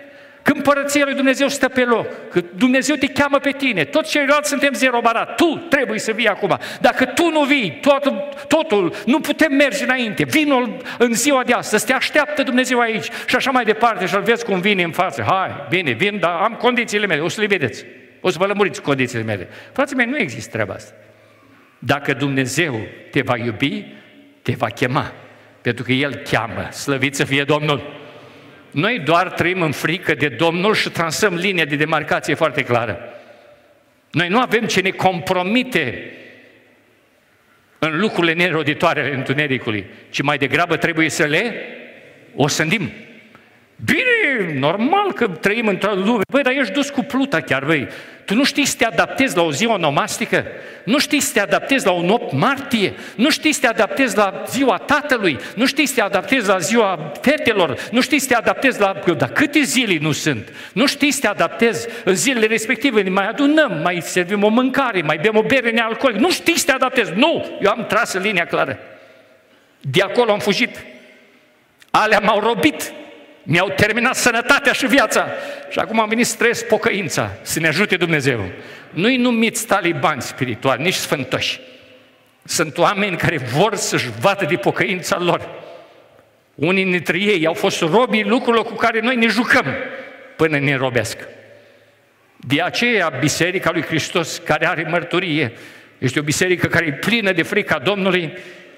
Că împărăția lui Dumnezeu stă pe loc, că Dumnezeu te cheamă pe tine, toți ceilalți suntem zero barat, tu trebuie să vii acum. Dacă tu nu vii, totul, totul nu putem merge înainte. Vinul în ziua de astăzi, te așteaptă Dumnezeu aici și așa mai departe și-l vezi cum vine în față. Hai, bine, vin, dar am condițiile mele, o să le vedeți. O să vă lămuriți condițiile mele. Frații mei, nu există treaba asta. Dacă Dumnezeu te va iubi, te va chema. Pentru că El cheamă, slăvit să fie Domnul. Noi doar trăim în frică de Domnul și transăm linia de demarcație foarte clară. Noi nu avem ce ne compromite în lucrurile neroditoare ale întunericului, ci mai degrabă trebuie să le osândim. Bine, normal că trăim într-o lume. Băi, dar ești dus cu pluta chiar, băi. Tu nu știi să te adaptezi la o zi onomastică? Nu știi să te adaptezi la un 8 martie? Nu știi să te adaptezi la ziua tatălui? Nu știi să te adaptezi la ziua fetelor? Nu știi să te adaptezi la... Dar câte zile nu sunt? Nu știi să te adaptezi în zilele respective? Ne mai adunăm, mai servim o mâncare, mai bem o bere nealcoolică. Nu știi să te adaptezi? Nu! Eu am tras în linia clară. De acolo am fugit. Alea m-au robit. Mi-au terminat sănătatea și viața. Și acum am venit să trăiesc pocăința, să ne ajute Dumnezeu. Nu-i numiți talibani spirituali, nici sfântoși. Sunt oameni care vor să-și vadă de pocăința lor. Unii dintre ei au fost robii lucrurilor cu care noi ne jucăm până ne robesc. De aceea, Biserica lui Hristos, care are mărturie, este o biserică care e plină de frica Domnului,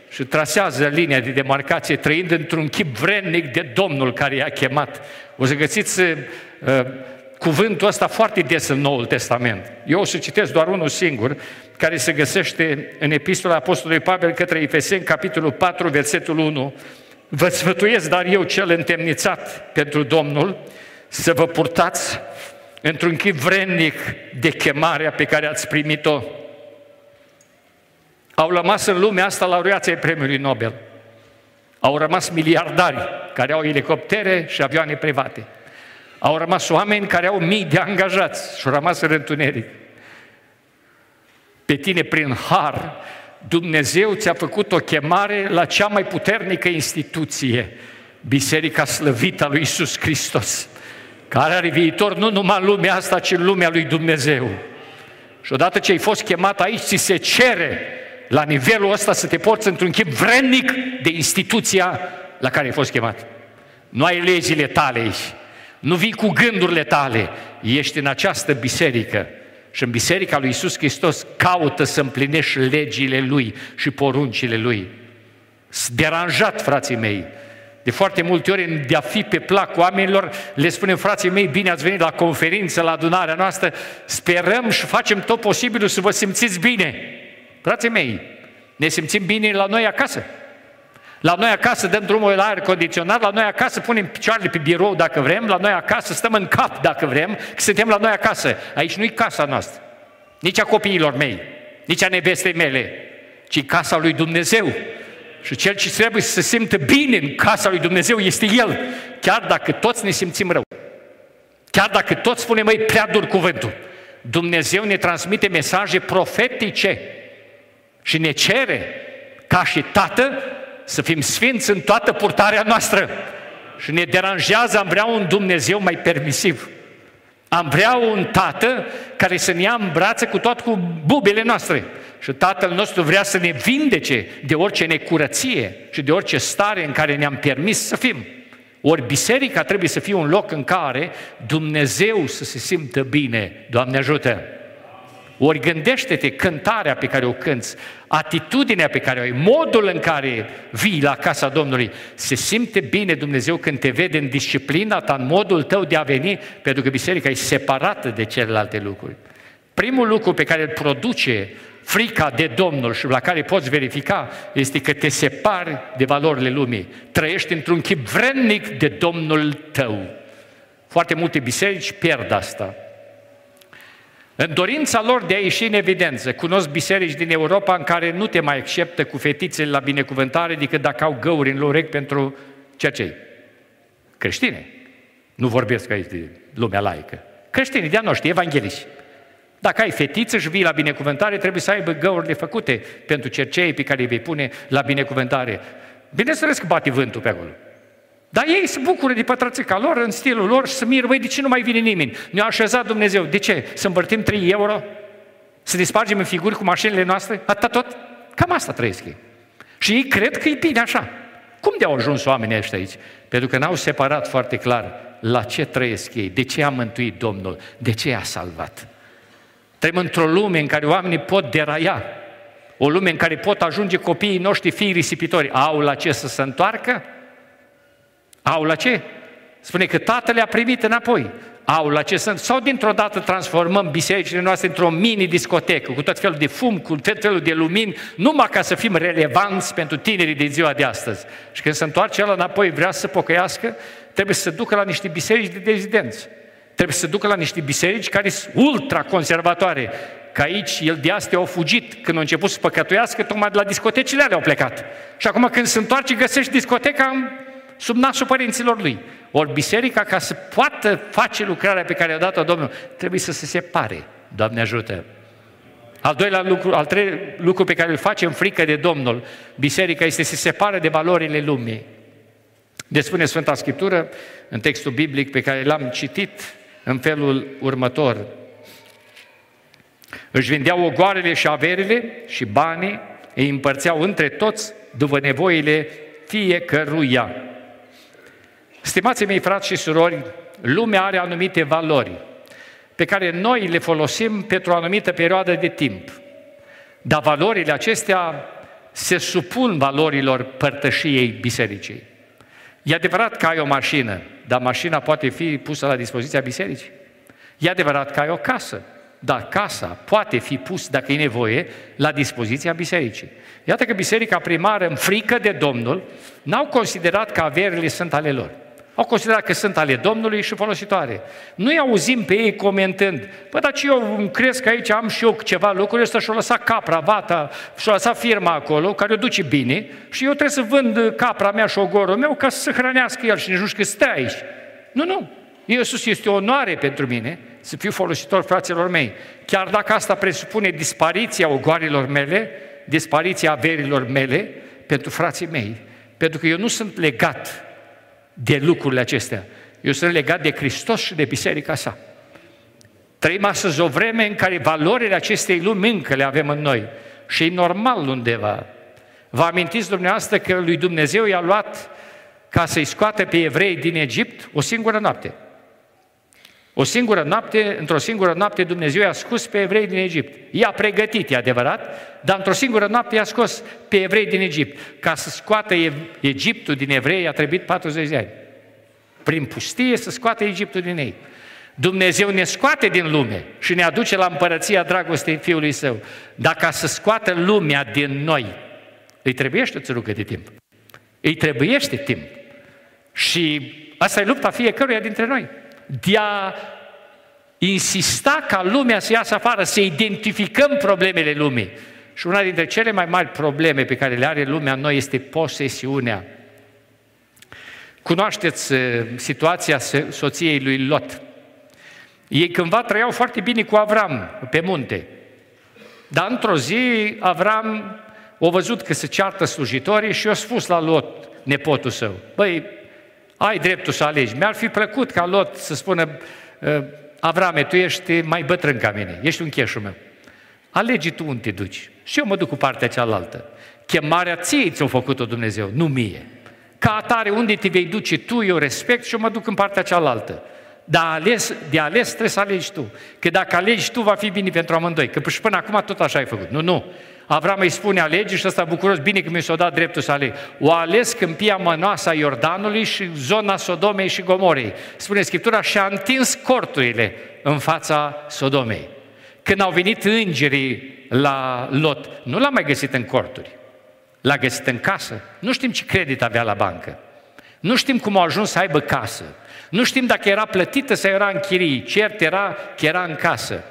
și trasează linia de demarcație trăind într-un chip vrednic de Domnul care i-a chemat. O să găsiți uh, cuvântul ăsta foarte des în Noul Testament. Eu o să citesc doar unul singur, care se găsește în Epistola Apostolului Pavel către Efeseni, capitolul 4, versetul 1. Vă sfătuiesc, dar eu cel întemnițat pentru Domnul, să vă purtați într-un chip vrednic de chemarea pe care ați primit-o au rămas în lumea asta laureații premiului Nobel. Au rămas miliardari care au elicoptere și avioane private. Au rămas oameni care au mii de angajați și au rămas în întuneric. Pe tine, prin har, Dumnezeu ți-a făcut o chemare la cea mai puternică instituție, Biserica Slăvită a lui Isus Hristos, care are viitor nu numai în lumea asta, ci în lumea lui Dumnezeu. Și odată ce ai fost chemat aici, ți se cere la nivelul ăsta să te porți într-un chip vrednic de instituția la care ai fost chemat. Nu ai legile tale aici, nu vii cu gândurile tale, ești în această biserică și în biserica lui Isus Hristos caută să împlinești legile Lui și poruncile Lui. Deranjat, frații mei, de foarte multe ori, de a fi pe plac oamenilor, le spunem, frații mei, bine ați venit la conferință, la adunarea noastră, sperăm și facem tot posibilul să vă simțiți bine. Frații mei, ne simțim bine la noi acasă. La noi acasă dăm drumul la aer condiționat, la noi acasă punem picioarele pe birou dacă vrem, la noi acasă stăm în cap dacă vrem, că suntem la noi acasă. Aici nu-i casa noastră, nici a copiilor mei, nici a nevestei mele, ci casa lui Dumnezeu. Și cel ce trebuie să se simtă bine în casa lui Dumnezeu este El, chiar dacă toți ne simțim rău. Chiar dacă toți spunem, măi, prea dur cuvântul. Dumnezeu ne transmite mesaje profetice și ne cere, ca și Tată, să fim sfinți în toată purtarea noastră. Și ne deranjează, am vrea un Dumnezeu mai permisiv. Am vrea un tată care să ne ia în brațe cu toate cu bubele noastre. Și tatăl nostru vrea să ne vindece de orice necurăție și de orice stare în care ne-am permis să fim. Ori biserica trebuie să fie un loc în care Dumnezeu să se simtă bine. Doamne ajută! Ori gândește-te cântarea pe care o cânți, atitudinea pe care o ai, modul în care vii la casa Domnului. Se simte bine Dumnezeu când te vede în disciplina ta, în modul tău de a veni, pentru că biserica e separată de celelalte lucruri. Primul lucru pe care îl produce frica de Domnul și la care poți verifica este că te separi de valorile lumii. Trăiești într-un chip vrednic de Domnul tău. Foarte multe biserici pierd asta. În dorința lor de a ieși în evidență, cunosc biserici din Europa în care nu te mai acceptă cu fetițele la binecuvântare decât dacă au găuri în urechi pentru ceea ce Creștine. Nu vorbesc aici de lumea laică. Creștini de-a noștri, evanghelici. Dacă ai fetiță și vii la binecuvântare, trebuie să aibă găurile făcute pentru cercei pe care îi vei pune la binecuvântare. Bineînțeles că bate vântul pe acolo. Dar ei se bucură de pătrățica lor în stilul lor și să miră, băi, de ce nu mai vine nimeni? Ne-a așezat Dumnezeu. De ce? Să împărtim 3 euro? Să dispargem în figuri cu mașinile noastre? Atâta tot? Cam asta trăiesc ei. Și ei cred că e bine așa. Cum de au ajuns oamenii ăștia aici? Pentru că n-au separat foarte clar la ce trăiesc ei, de ce a mântuit Domnul, de ce a salvat. Trăim într-o lume în care oamenii pot deraia, o lume în care pot ajunge copiii noștri fii risipitori. Au la ce să se întoarcă? Au la ce? Spune că tatăl le-a primit înapoi. Au la ce sunt? Sau dintr-o dată transformăm bisericile noastre într-o mini-discotecă, cu tot felul de fum, cu tot felul de lumini, numai ca să fim relevanți pentru tinerii din ziua de astăzi. Și când se întoarce el înapoi, vrea să pocăiască, trebuie să se ducă la niște biserici de dezidență. Trebuie să se ducă la niște biserici care sunt ultra-conservatoare, că aici el de astea au fugit când a început să păcătuiască, tocmai de la discotecile alea au plecat. Și acum când se întoarce, găsești discoteca sub nasul părinților lui. Ori biserica, ca să poată face lucrarea pe care a dat-o Domnul, trebuie să se separe. Doamne ajută! Al doilea lucru, al treilea lucru pe care îl facem frică de Domnul, biserica este să se separe de valorile lumii. De spune Sfânta Scriptură, în textul biblic pe care l-am citit, în felul următor. Își vindeau ogoarele și averile și banii, îi împărțeau între toți după nevoile fiecăruia. Stimații mei frați și surori, lumea are anumite valori pe care noi le folosim pentru o anumită perioadă de timp. Dar valorile acestea se supun valorilor părtășiei bisericii. E adevărat că ai o mașină, dar mașina poate fi pusă la dispoziția bisericii. E adevărat că ai o casă, dar casa poate fi pus, dacă e nevoie, la dispoziția bisericii. Iată că biserica primară, în frică de Domnul, n-au considerat că averile sunt ale lor. Au considerat că sunt ale Domnului și folositoare. Nu-i auzim pe ei comentând, păi dar ce eu cresc că aici am și eu ceva lucruri, ăsta și-o lăsat capra, vata, și-o lăsat firma acolo, care o duce bine, și eu trebuie să vând capra mea și ogorul meu ca să se hrănească el și nici nu știu că stă aici. Nu, nu. Iisus este o onoare pentru mine să fiu folositor fraților mei. Chiar dacă asta presupune dispariția ogoarilor mele, dispariția averilor mele pentru frații mei. Pentru că eu nu sunt legat de lucrurile acestea. Eu sunt legat de Hristos și de biserica sa. Trăim astăzi o vreme în care valorile acestei lumi încă le avem în noi. Și e normal undeva. Vă amintiți dumneavoastră că lui Dumnezeu i-a luat ca să-i scoate pe evrei din Egipt o singură noapte. O singură noapte, într-o singură noapte Dumnezeu i-a scos pe evrei din Egipt. I-a pregătit, e adevărat, dar într-o singură noapte i-a scos pe evrei din Egipt. Ca să scoată Egiptul din evrei a trebuit 40 de ani. Prin pustie să scoată Egiptul din ei. Dumnezeu ne scoate din lume și ne aduce la împărăția dragostei Fiului Său. Dar ca să scoată lumea din noi, îi trebuiește o țărucă de timp. Îi trebuiește timp. Și asta e lupta fiecăruia dintre noi de a insista ca lumea să iasă afară, să identificăm problemele lumii. Și una dintre cele mai mari probleme pe care le are lumea noi este posesiunea. Cunoașteți uh, situația soției lui Lot. Ei cândva trăiau foarte bine cu Avram pe munte. Dar într-o zi Avram a văzut că se ceartă slujitorii și a spus la Lot, nepotul său, băi, ai dreptul să alegi. Mi-ar fi plăcut ca Lot să spună, ă, Avrame, tu ești mai bătrân ca mine, ești un cheșul meu. Alegi tu unde te duci. Și eu mă duc cu partea cealaltă. Chemarea ție ți-o făcut-o Dumnezeu, nu mie. Ca atare, unde te vei duce tu, eu respect și eu mă duc în partea cealaltă. Dar ales, de ales trebuie să alegi tu. Că dacă alegi tu, va fi bine pentru amândoi. Că și până acum tot așa ai făcut. Nu, nu. Avram îi spune alege și ăsta bucuros, bine că mi s-a dat dreptul să aleg. O ales câmpia mănoasă a Iordanului și zona Sodomei și Gomorei. Spune Scriptura, și-a întins corturile în fața Sodomei. Când au venit îngerii la Lot, nu l-a mai găsit în corturi, l-a găsit în casă. Nu știm ce credit avea la bancă. Nu știm cum a ajuns să aibă casă. Nu știm dacă era plătită sau era în chirii. Cert era că era în casă.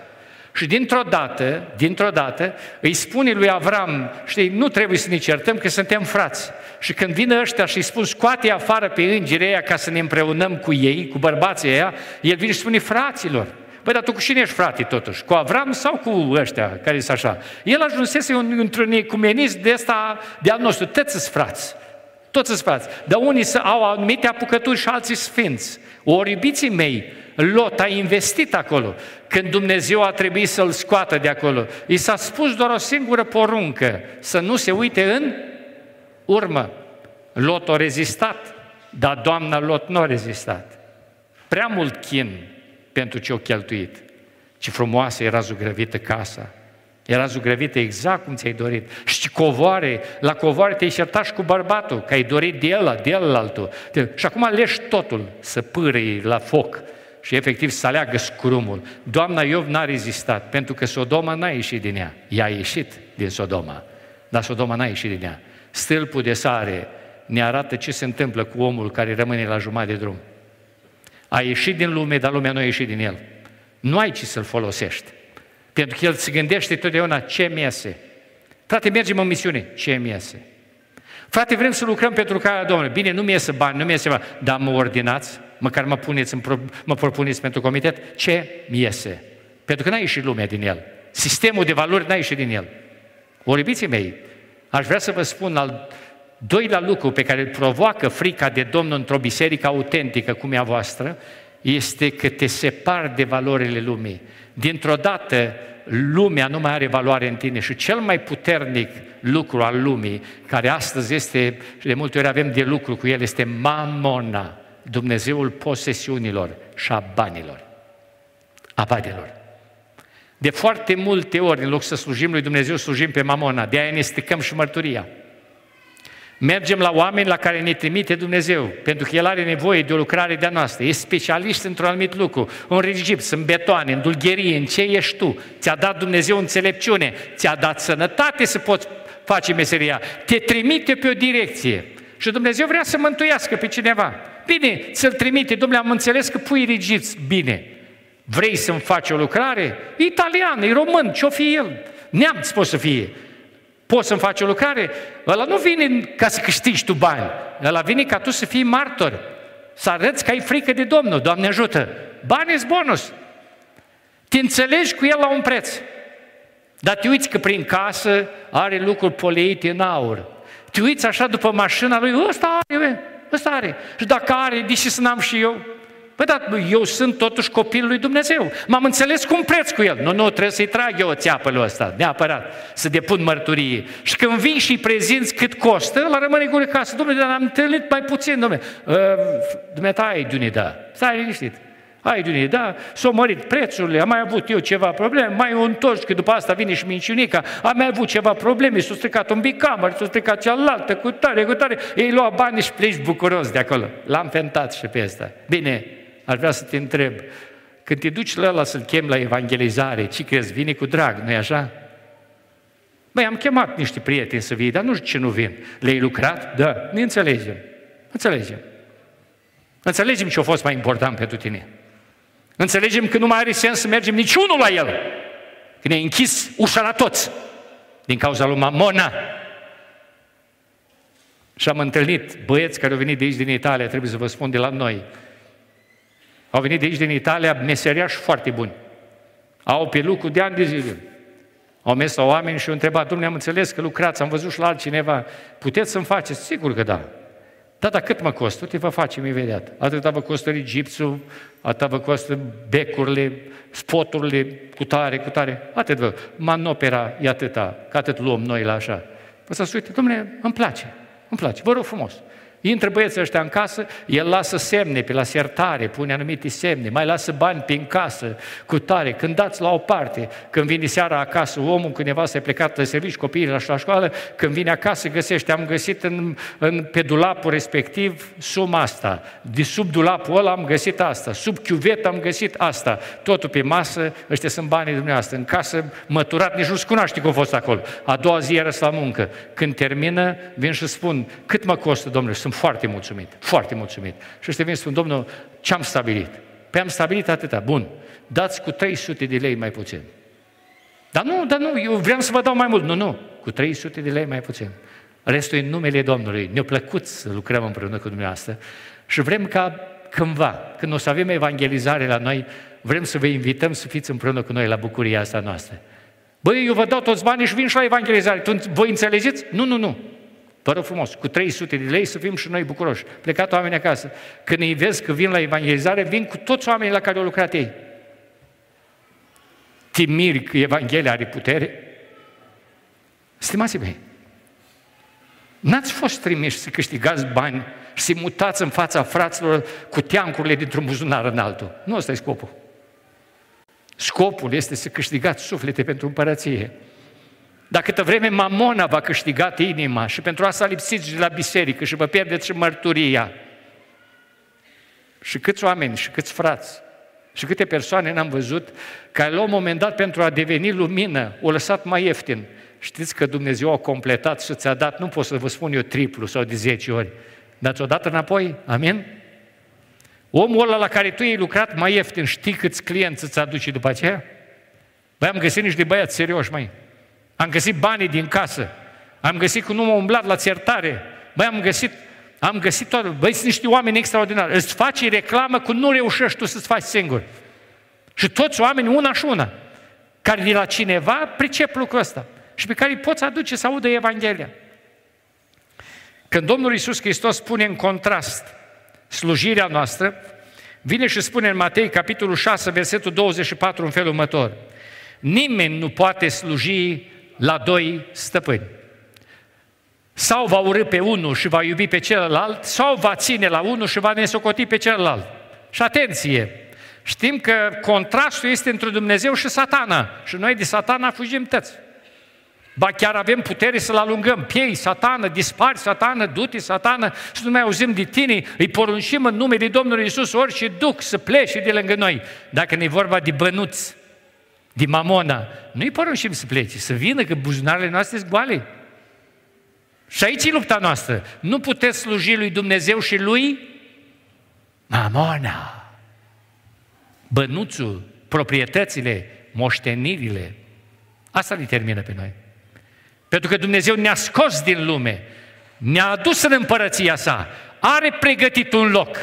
Și dintr-o dată, dintr-o dată, îi spune lui Avram, știi, nu trebuie să ne certăm că suntem frați. Și când vin ăștia și îi spun, scoate afară pe îngerii ăia ca să ne împreunăm cu ei, cu bărbații ăia, el vine și spune, fraților, Păi, dar tu cu cine ești frate totuși? Cu Avram sau cu ăștia care sunt așa? El ajunsese într-un ecumenism de ăsta, de al nostru, tăți frați. Toți sunt frați. Dar unii au anumite apucături și alții sfinți. Ori, iubiții mei, Lot a investit acolo. Când Dumnezeu a trebuit să-l scoată de acolo, i s-a spus doar o singură poruncă, să nu se uite în urmă. Lot a rezistat, dar doamna Lot nu a rezistat. Prea mult chin pentru ce o cheltuit. Ce frumoasă era zugrăvită casa. Era zugrăvită exact cum ți-ai dorit. Și covoare, la covoare te-ai certat și cu bărbatul, că ai dorit de el, de el altul. Și acum leși totul să pârâi la foc și efectiv să aleagă scrumul. Doamna Iov n-a rezistat, pentru că Sodoma n-a ieșit din ea. Ea a ieșit din Sodoma, dar Sodoma n-a ieșit din ea. Stâlpul de sare ne arată ce se întâmplă cu omul care rămâne la jumătate de drum. A ieșit din lume, dar lumea nu a ieșit din el. Nu ai ce să-l folosești. Pentru că el se gândește totdeauna ce mi iese. Frate, mergem în misiune. Ce mi iese? Frate, vrem să lucrăm pentru ca Domnului. Bine, nu mi iese bani, nu mi iese bani, dar mă ordinați, măcar mă, puneți în pro, mă propuneți pentru comitet, ce mi iese? Pentru că n-a ieșit lumea din el. Sistemul de valori n-a ieșit din el. Oribiții mei, aș vrea să vă spun al doilea lucru pe care îl provoacă frica de Domnul într-o biserică autentică cum e a voastră, este că te separi de valorile lumii. Dintr-o dată, lumea nu mai are valoare în tine și cel mai puternic lucru al lumii, care astăzi este, și de multe ori avem de lucru cu el, este mamona, Dumnezeul posesiunilor și a banilor, a banilor. De foarte multe ori, în loc să slujim lui Dumnezeu, slujim pe mamona, de aia ne stricăm și mărturia. Mergem la oameni la care ne trimite Dumnezeu, pentru că El are nevoie de o lucrare de-a noastră. E specialist într-un anumit lucru, în regips, în betoane, în dulgherie, în ce ești tu. Ți-a dat Dumnezeu înțelepciune, ți-a dat sănătate să poți face meseria. Te trimite pe o direcție. Și Dumnezeu vrea să mântuiască pe cineva. Bine, să-l trimite, domnule, am înțeles că pui regiți. Bine. Vrei să-mi faci o lucrare? Italian, e român, ce-o fi el? Neamț poate să fie. Poți să-mi faci o lucrare? Ăla nu vine ca să câștigi tu bani. Ăla vine ca tu să fii martor. Să arăți că ai frică de Domnul. Doamne ajută! Bani bonus. Te înțelegi cu el la un preț. Dar te uiți că prin casă are lucruri poleite în aur. Te uiți așa după mașina lui, ăsta are, ăsta are. Și dacă are, de ce să n-am și eu? Păi da, eu sunt totuși copilul lui Dumnezeu. M-am înțeles cu un preț cu el. Nu, nu, trebuie să-i trag eu o țeapă lui ăsta, neapărat, să depun mărturie. Și când vin și prezinți cât costă, la rămâne gură casă. Domnule, dar am întâlnit mai puțin, domnule. Uh, dumneata, ai de da. Stai liniștit. Ai de da, s-au mărit prețurile, am mai avut eu ceva probleme, mai o întors, că după asta vine și minciunica, am mai avut ceva probleme, s-a stricat un bicamăr, s-a stricat cealaltă, cu tare, cu tare, ei lua bani și pleci bucuros de acolo. L-am fentat și pe asta. Bine, Aș vrea să te întreb, când te duci la ăla să-l chem la evangelizare, ce crezi, vine cu drag, nu-i așa? Băi, am chemat niște prieteni să vii, dar nu știu ce nu vin. Le-ai lucrat? Da, ne înțelegem. Înțelegem. Înțelegem ce a fost mai important pentru tine. Înțelegem că nu mai are sens să mergem niciunul la el. Că ne-ai închis ușa la toți. Din cauza lui Mamona. Și am întâlnit băieți care au venit de aici din Italia, trebuie să vă spun de la noi, au venit de aici din Italia meseriași foarte buni. Au pe lucru de ani de zile. Au mers la oameni și au întrebat, domnule, am înțeles că lucrați, am văzut și la altcineva, puteți să-mi faceți? Sigur că da. Da, dar cât mă costă? Te vă facem imediat. Atâta vă costă gipsul, atâta vă costă becurile, spoturile, cu tare, cu tare. Atât vă. Manopera e atâta, că atât luăm noi la așa. Vă să uite, domnule, îmi place, îmi place, vă rog frumos. Intră băieții ăștia în casă, el lasă semne pe la sertare, pune anumite semne, mai lasă bani prin casă, cu tare, când dați la o parte, când vine seara acasă, omul cu nevastă e plecat la serviciu, copiii la școală, când vine acasă găsește, am găsit în, în, pe dulapul respectiv suma asta, de sub dulapul ăla am găsit asta, sub chiuvet am găsit asta, totul pe masă, ăștia sunt banii dumneavoastră, în casă măturat, nici nu-ți cunoaște cum a fost acolo. A doua zi era la muncă. Când termină, vin și spun, cât mă costă, domnule? Sunt foarte mulțumit, foarte mulțumit. Și ăștia vin și spun, domnul, ce am stabilit? Păi am stabilit atâta, bun, dați cu 300 de lei mai puțin. Dar nu, dar nu, eu vreau să vă dau mai mult. Nu, nu, cu 300 de lei mai puțin. Restul e în numele Domnului. Ne-a plăcut să lucrăm împreună cu dumneavoastră și vrem ca cândva, când o să avem evangelizare la noi, vrem să vă invităm să fiți împreună cu noi la bucuria asta noastră. Băi, eu vă dau toți banii și vin și la evangelizare. Tu, voi înțelegeți? Nu, nu, nu. Vă rog frumos, cu 300 de lei să fim și noi bucuroși. Plecat oamenii acasă. Când îi vezi că vin la evangelizare, vin cu toți oamenii la care au lucrat ei. Te miri că Evanghelia are putere? Stimați mei, n-ați fost trimiși să câștigați bani și să mutați în fața fraților cu teancurile dintr-un buzunar în altul. Nu ăsta e scopul. Scopul este să câștigați suflete pentru împărăție. Dacă câtă vreme mamona va câștigat inima și pentru asta lipsiți de la biserică și vă pierdeți și mărturia. Și câți oameni și câți frați și câte persoane n-am văzut care la un moment dat pentru a deveni lumină o lăsat mai ieftin. Știți că Dumnezeu a completat și ți-a dat, nu pot să vă spun eu triplu sau de 10 ori, dar ți-o dat înapoi? Amin? Omul ăla la care tu ai lucrat mai ieftin, știi câți clienți îți aduce după aceea? Băi, am găsit niște băiați serioși, mai. Am găsit banii din casă. Am găsit că nu m-am umblat la țertare. Băi, am găsit, am găsit toate. Băi, sunt niște oameni extraordinari. Îți faci reclamă cu nu reușești tu să-ți faci singur. Și toți oamenii, una și una, care de la cineva pricep lucrul ăsta și pe care îi poți aduce să audă Evanghelia. Când Domnul Iisus Hristos spune în contrast slujirea noastră, vine și spune în Matei, capitolul 6, versetul 24, în felul următor. Nimeni nu poate sluji la doi stăpâni. Sau va urâ pe unul și va iubi pe celălalt, sau va ține la unul și va nesocoti pe celălalt. Și atenție! Știm că contrastul este între Dumnezeu și satana. Și noi de satana fugim tăți. Ba chiar avem putere să-l alungăm. Piei, satană, dispari, satană, du-te, satană, și nu mai auzim de tine, îi poruncim în numele Domnului Isus orice duc să plece de lângă noi. Dacă ne vorba de bănuți, de mamona, nu-i poruncim să plece, să vină, că buzunarele noastre sunt goale. Și aici e lupta noastră. Nu puteți sluji lui Dumnezeu și lui mamona. Bănuțul, proprietățile, moștenirile. Asta ne termină pe noi. Pentru că Dumnezeu ne-a scos din lume, ne-a adus în împărăția sa, are pregătit un loc.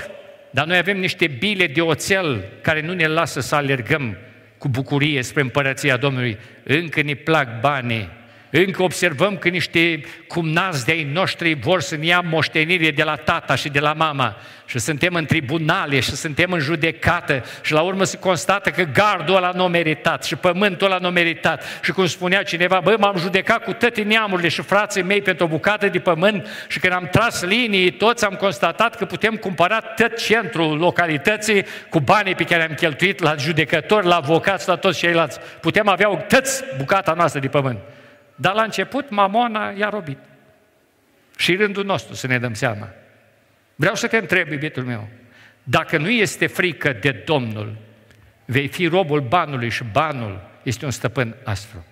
Dar noi avem niște bile de oțel care nu ne lasă să alergăm cu bucurie spre împărăția Domnului. Încă ne plac banii, încă observăm că niște cumnați de-ai noștri vor să ne ia moștenire de la tata și de la mama și suntem în tribunale și suntem în judecată și la urmă se constată că gardul ăla nu a meritat și pământul ăla nu a meritat și cum spunea cineva, bă, m-am judecat cu toate neamurile și frații mei pentru o bucată de pământ și când am tras linii, toți am constatat că putem cumpăra tot centrul localității cu banii pe care am cheltuit la judecători, la avocați, la toți ceilalți. Putem avea toți bucata noastră de pământ. Dar la început mamona i-a robit. Și rândul nostru să ne dăm seama. Vreau să te întreb, iubitul meu, dacă nu este frică de Domnul, vei fi robul banului și banul este un stăpân astru.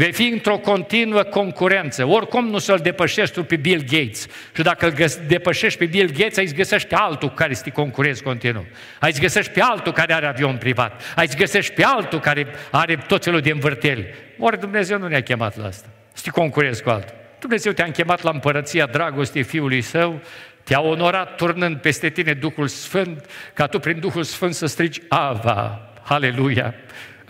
Vei fi într-o continuă concurență. Oricum nu să-l depășești tu pe Bill Gates. Și dacă îl depășești pe Bill Gates, ai găsești altul care să te concurezi continuu. Ai găsești pe altul care are avion privat. Ai găsești pe altul care are tot felul de învârteli. Ori Dumnezeu nu ne-a chemat la asta. Să te concurezi cu altul. Dumnezeu te-a chemat la împărăția dragostei Fiului Său, te-a onorat turnând peste tine Duhul Sfânt, ca tu prin Duhul Sfânt să strigi Ava, Aleluia!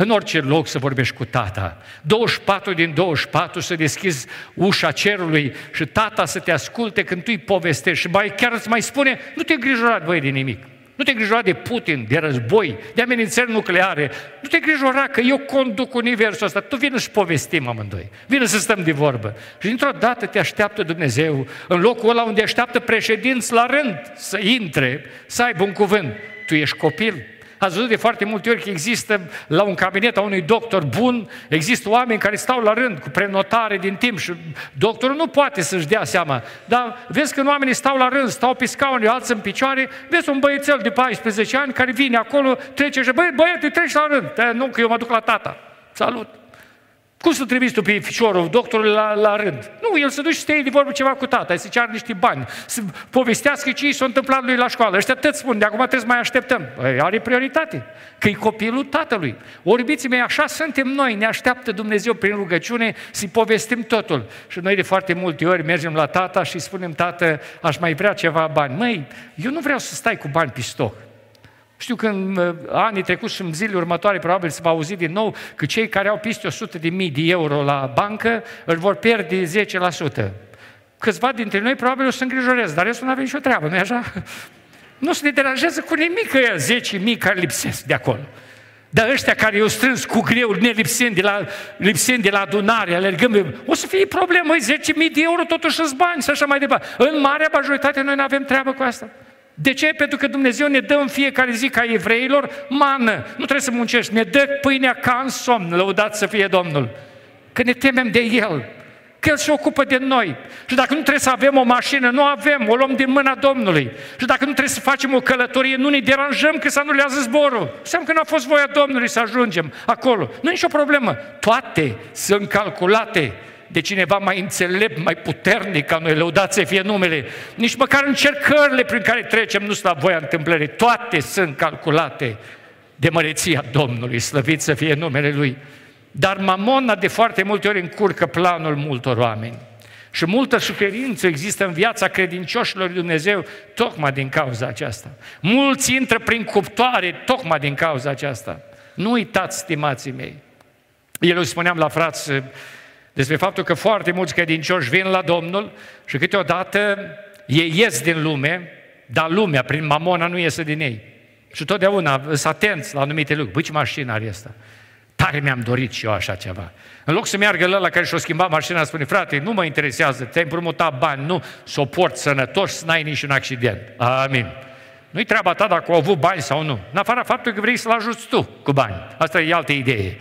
În orice loc să vorbești cu tata. 24 din 24 să deschizi ușa cerului și tata să te asculte când tu îi povestești și mai, chiar îți mai spune, nu te îngrijora, băi, de nimic. Nu te îngrijora de Putin, de război, de amenințări nucleare. Nu te îngrijora că eu conduc universul ăsta. Tu vină și povestim amândoi. Vină să stăm de vorbă. Și dintr-o dată te așteaptă Dumnezeu în locul ăla unde așteaptă președinți la rând să intre, să aibă un cuvânt. Tu ești copil, Ați văzut de foarte multe ori că există la un cabinet a unui doctor bun, există oameni care stau la rând cu prenotare din timp și doctorul nu poate să-și dea seama. Dar vezi că oamenii stau la rând, stau pe scaune, alții în picioare, vezi un băiețel de 14 ani care vine acolo, trece și băi, băiete, treci la rând. Da, nu, că eu mă duc la tata. Salut! Cum să trimiți tu pe fișorul doctorului la, la rând? Nu, el să duce să te de vorbă ceva cu tata, să ceară niște bani, să povestească ce i s-a întâmplat lui la școală. Ăștia tot spun, de acum trebuie să mai așteptăm. Păi, are prioritate, că e copilul tatălui. Orbiții mei, așa suntem noi, ne așteaptă Dumnezeu prin rugăciune să-i povestim totul. Și noi de foarte multe ori mergem la tata și spunem, tată, aș mai vrea ceva bani. Măi, eu nu vreau să stai cu bani pe stoc. Știu că în uh, anii trecuți și în zilele următoare probabil se va auzi din nou că cei care au peste 100 de mii de euro la bancă îl vor pierde 10%. câțiva dintre noi probabil o să îngrijorez, dar restul nu avem nicio treabă, nu așa? Nu se ne deranjează cu nimic că e 10 mii care lipsesc de acolo. Dar ăștia care i-au strâns cu greu, ne lipsind de la, lipsind de la adunare, alergăm, o să fie problemă, 10.000 de euro totuși sunt bani și așa mai departe. În marea majoritate noi nu avem treabă cu asta. De ce? Pentru că Dumnezeu ne dă în fiecare zi ca evreilor mană. Nu trebuie să muncești, ne dă pâinea ca în somn, lăudat să fie Domnul. Că ne temem de El că El se ocupă de noi. Și dacă nu trebuie să avem o mașină, nu avem, o luăm din mâna Domnului. Și dacă nu trebuie să facem o călătorie, nu ne deranjăm că se anulează zborul. Înseamnă că nu a fost voia Domnului să ajungem acolo. Nu e nicio problemă. Toate sunt calculate de cineva mai înțelept, mai puternic ca noi, lăudați să fie numele. Nici măcar încercările prin care trecem nu sunt la voia întâmplării. Toate sunt calculate de măreția Domnului, slăvit să fie numele Lui. Dar mamona de foarte multe ori încurcă planul multor oameni. Și multă suferință există în viața credincioșilor lui Dumnezeu tocmai din cauza aceasta. Mulți intră prin cuptoare tocmai din cauza aceasta. Nu uitați, stimații mei. El îi spuneam la frați despre faptul că foarte mulți credincioși vin la Domnul și câteodată ei ies din lume, dar lumea, prin mamona, nu iese din ei. Și totdeauna sunt atenți la anumite lucruri. Băi, ce mașină are asta? Tare mi-am dorit și eu așa ceva. În loc să meargă la care și-o schimba mașina, spune, frate, nu mă interesează, te-ai împrumutat bani, nu, soport sănătos, să n-ai niciun accident. Amin. Nu-i treaba ta dacă au avut bani sau nu. În afara faptului că vrei să-l ajuți tu cu bani. Asta e altă idee.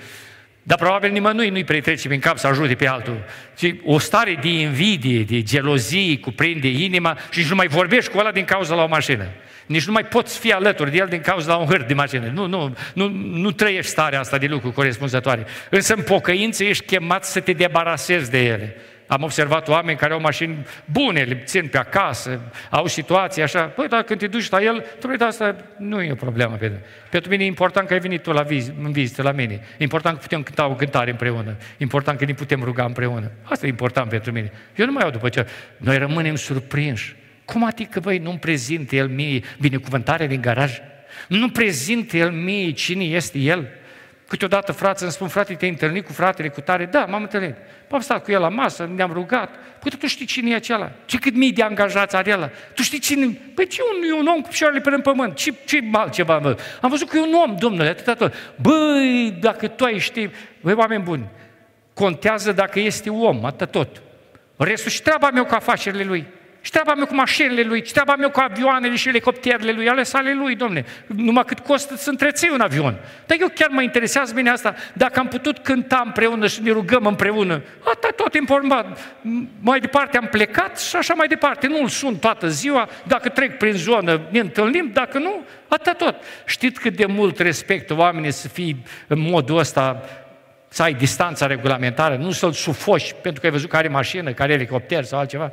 Dar probabil nimănui nu-i pretrece prin cap să ajute pe altul. Ci o stare de invidie, de gelozie cuprinde inima și nu mai vorbești cu ăla din cauza la o mașină. Nici nu mai poți fi alături de el din cauza la un hârt de mașină. Nu, nu, nu, nu trăiești starea asta de lucru corespunzătoare. Însă în pocăință ești chemat să te debarasezi de ele. Am observat oameni care au mașini bune, le țin pe acasă, au situații așa. Păi, dar când te duci la el, tu uite, asta nu e o problemă pentru mine. Pentru mine e important că ai venit tu la viz- în vizită la mine. E important că putem cânta o cântare împreună. E important că ne putem ruga împreună. Asta e important pentru mine. Eu nu mai iau după ce. Noi rămânem surprinși. Cum adică, băi, nu-mi prezinte el mie binecuvântare din garaj? Nu prezinte el mie cine este el? Câteodată frații îmi spun, frate, te-ai întâlnit cu fratele cu tare? Da, m-am întâlnit. Am stat cu el la masă, ne-am rugat. Păi tu știi cine e acela? Ce cât mii de angajați are el? Tu știi cine? Păi ce un, e un om cu picioarele pe în pământ? Ce, ce altceva, mă? Am văzut că e un om, domnule, atâta tot. Băi, dacă tu ai ști, băi, oameni buni, contează dacă este om, atât tot. Restul și treaba mea cu afacerile lui. Și treaba mea cu mașinile lui, și treaba mea cu avioanele și elicopterele lui, ale sale lui, domne. Numai cât costă să întreții un avion. Dar eu chiar mă interesează bine asta. Dacă am putut cânta împreună și ne rugăm împreună, atât tot important. Mai departe am plecat și așa mai departe. Nu-l sun toată ziua, dacă trec prin zonă ne întâlnim, dacă nu, atât tot. Știți cât de mult respect oamenii să fie în modul ăsta să ai distanța regulamentară, nu să-l sufoși pentru că ai văzut că are mașină, că are elicopter sau altceva.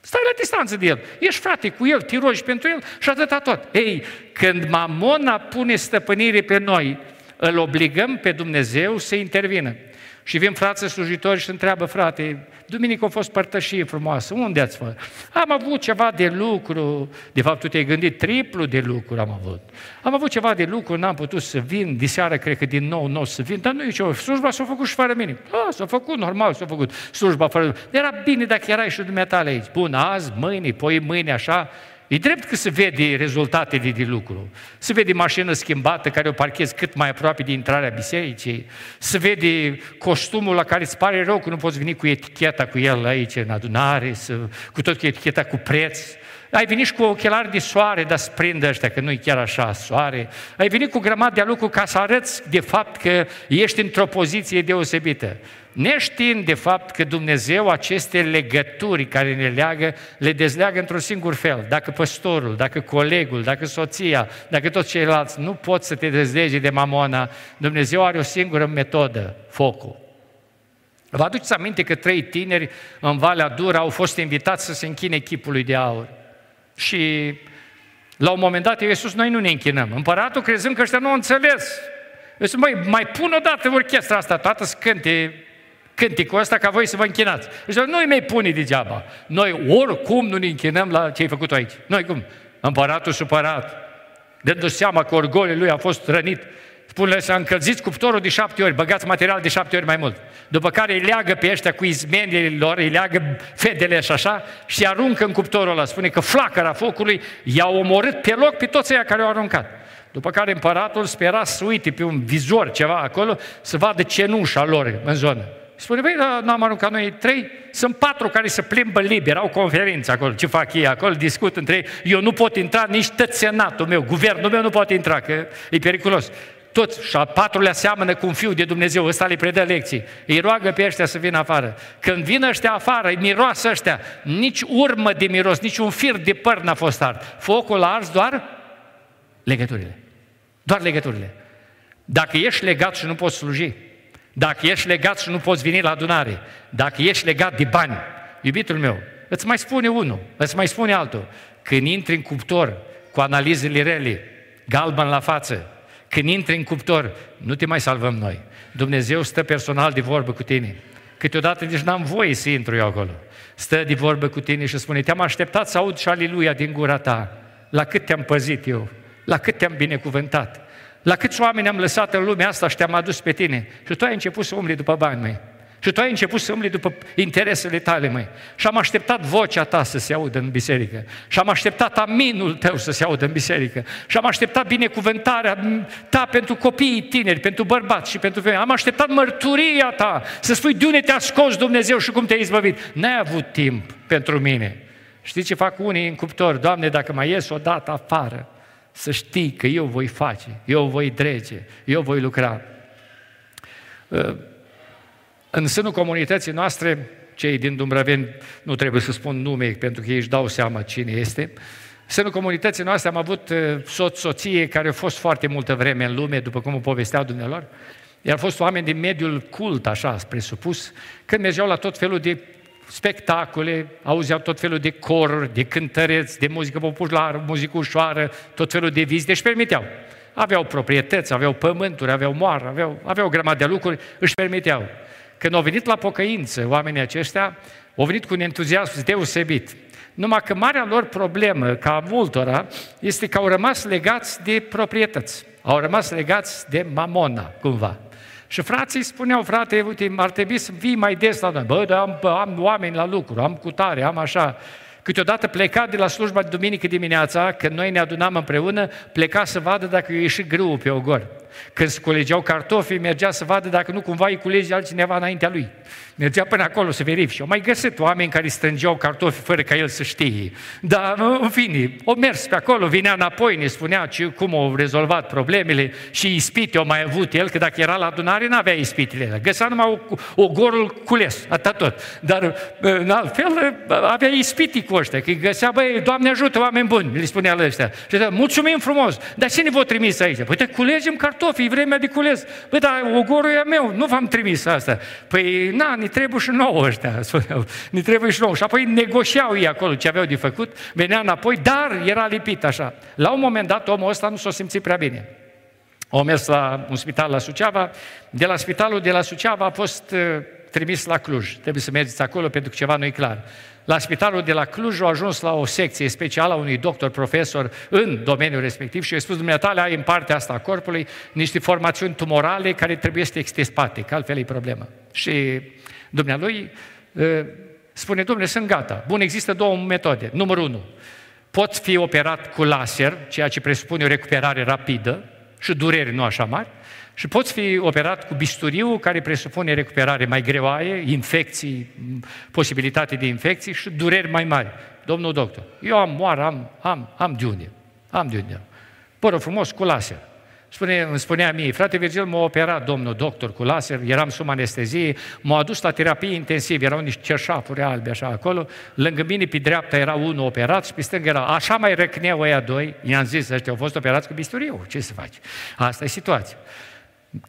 Stai la distanță de el. Ești frate cu el, te rogi pentru el și atâta tot. Ei, când mamona pune stăpânire pe noi, îl obligăm pe Dumnezeu să intervină. Și vin frații slujitori și întreabă, frate, duminică a fost părtășie frumoasă, unde ați fost? Am avut ceva de lucru, de fapt tu te-ai gândit triplu de lucru am avut. Am avut ceva de lucru, n-am putut să vin, diseară cred că din nou nu o să vin, dar nu e ce, slujba s-a făcut și fără mine. A, s-a făcut, normal s-a făcut slujba fără Era bine dacă erai și dumneata aici. Bun, azi, mâine, poi mâine, așa, E drept că se vede rezultatele de lucru. Se vede mașină schimbată care o parchezi cât mai aproape de intrarea bisericii. Se vede costumul la care îți pare rău că nu poți veni cu eticheta cu el aici în adunare, să, cu tot cu eticheta cu preț. Ai venit și cu ochelari de soare, dar sprindă ăștia, că nu e chiar așa soare. Ai venit cu grămadă de lucru ca să arăți de fapt că ești într-o poziție deosebită. Neștiind de fapt că Dumnezeu aceste legături care ne leagă, le dezleagă într-un singur fel. Dacă păstorul, dacă colegul, dacă soția, dacă toți ceilalți nu pot să te dezlege de mamona, Dumnezeu are o singură metodă, focul. Vă aduceți aminte că trei tineri în Valea Dura au fost invitați să se închine chipului de aur. Și la un moment dat, Iisus, noi nu ne închinăm. Împăratul, crezând că ăștia nu au înțeles, Deci, măi, mai pun o dată orchestra asta toată să cânte cânticul ăsta ca voi să vă închinați. Deci noi mai pune degeaba. Noi oricum nu ne închinăm la ce ai făcut aici. Noi cum? Împăratul supărat, dându-și seama că orgoliul lui a fost rănit, Spune să încălziți cuptorul de șapte ori, băgați material de șapte ori mai mult. După care îi leagă pe ăștia cu izmenile lor, îi leagă fedele și așa și aruncă în cuptorul ăla. Spune că flacăra focului i-a omorât pe loc pe toți aia care au aruncat. După care împăratul spera să uite pe un vizor ceva acolo, să vadă cenușa lor în zonă. Spune, băi, dar n-am aruncat noi trei, sunt patru care se plimbă liber, au conferință acolo, ce fac ei acolo, discut între ei, eu nu pot intra, nici tot senatul meu, guvernul meu nu poate intra, că e periculos. Toți, și a patrulea seamănă cu un fiu de Dumnezeu, ăsta le predă lecții. Îi roagă pe ăștia să vină afară. Când vin ăștia afară, îi miroasă ăștia, nici urmă de miros, nici un fir de păr n-a fost art. Focul a ars doar legăturile. Doar legăturile. Dacă ești legat și nu poți sluji, dacă ești legat și nu poți veni la adunare, dacă ești legat de bani, iubitul meu, îți mai spune unul, îți mai spune altul. Când intri în cuptor cu analizele rele, galben la față, când intri în cuptor, nu te mai salvăm noi. Dumnezeu stă personal de vorbă cu tine. Câteodată nici n-am voie să intru eu acolo. Stă de vorbă cu tine și spune, te-am așteptat să aud și aleluia din gura ta. La cât te-am păzit eu, la cât te-am binecuvântat. La câți oameni am lăsat în lumea asta și te-am adus pe tine? Și tu ai început să umbli după bani, măi. Și tu ai început să umbli după interesele tale, măi. Și am așteptat vocea ta să se audă în biserică. Și am așteptat aminul tău să se audă în biserică. Și am așteptat binecuvântarea ta pentru copiii tineri, pentru bărbați și pentru femei. Am așteptat mărturia ta să spui de unde te-a scos Dumnezeu și cum te-ai izbăvit. N-ai avut timp pentru mine. Știi ce fac unii în cuptor? Doamne, dacă mai ies o dată afară, să știi că eu voi face, eu voi drege, eu voi lucra. Uh, în sânul comunității noastre, cei din Dumbrăveni, nu trebuie să spun nume pentru că ei își dau seama cine este, în sânul comunității noastre am avut uh, soț-soție care au fost foarte multă vreme în lume, după cum o povesteau dumnealor, iar au fost oameni din mediul cult, așa, presupus, când mergeau la tot felul de spectacole, auzeau tot felul de coruri, de cântăreți, de muzică populară, muzică ușoară, tot felul de vizite, își permiteau. Aveau proprietăți, aveau pământuri, aveau moară, aveau, aveau o grămadă de lucruri, își permiteau. Când au venit la pocăință oamenii aceștia, au venit cu un entuziasm deosebit. Numai că marea lor problemă, ca multora, este că au rămas legați de proprietăți. Au rămas legați de mamona, cumva. Și frații spuneau, frate, uite, ar trebui să vii mai des la noi. Bă, dar am, am oameni la lucru, am cutare, am așa. Câteodată pleca de la slujba de duminică dimineața, când noi ne adunam împreună, pleca să vadă dacă și ieșit grâu pe ogor. Când sculegeau cartofi, mergea să vadă dacă nu cumva îi culege altcineva înaintea lui. Mergea până acolo să verifice. Au mai găsit oameni care strângeau cartofi fără ca el să știe. Dar, în fine, o mers pe acolo, vinea înapoi, ne spunea ce, cum au rezolvat problemele și ispite au mai avut el, că dacă era la adunare, n-avea ispitele. Găsea numai o, o gorul cules, atât tot. Dar, în alt fel, avea ispiti cu ăștia, că îi găsea, băi, Doamne ajută, oameni buni, le spunea la ăștia. Și zicea, mulțumim frumos, dar cine v-a trimis aici? Păi, te culegem cartofi, e vremea de cules. Păi, dar ogorul e meu, nu v-am trimis asta. Păi, na, ni trebuie și nouă ăștia, (laughs) spuneau. Ni trebuie și nouă. Și apoi negociau ei acolo ce aveau de făcut, venea înapoi, dar era lipit așa. La un moment dat, omul ăsta nu s-a simțit prea bine. Au mers la un spital la Suceava, de la spitalul de la Suceava a fost uh, trimis la Cluj. Trebuie să mergeți acolo pentru că ceva nu e clar. La spitalul de la Cluj a ajuns la o secție specială a unui doctor profesor în domeniul respectiv și i-a spus, dumneatale, ai în partea asta a corpului niște formațiuni tumorale care trebuie să extirpate, că altfel e problemă. Și dumnealui spune, domnule, sunt gata. Bun, există două metode. Numărul unu, poți fi operat cu laser, ceea ce presupune o recuperare rapidă și dureri nu așa mari, și poți fi operat cu bisturiu, care presupune recuperare mai greoaie, infecții, posibilitate de infecții și dureri mai mari. Domnul doctor, eu am moară, am, am, am de unde? Am de unde? Pără frumos, cu laser. Spune, îmi spunea mie, frate Virgil, m-a operat domnul doctor cu laser, eram sub anestezie, m-a adus la terapie intensivă, erau niște cerșafuri albe așa acolo, lângă mine pe dreapta era unul operat și pe stângă era, așa mai răcneau ăia doi, i-am zis, ăștia au fost operați cu bisturiu, ce să faci? Asta e situația.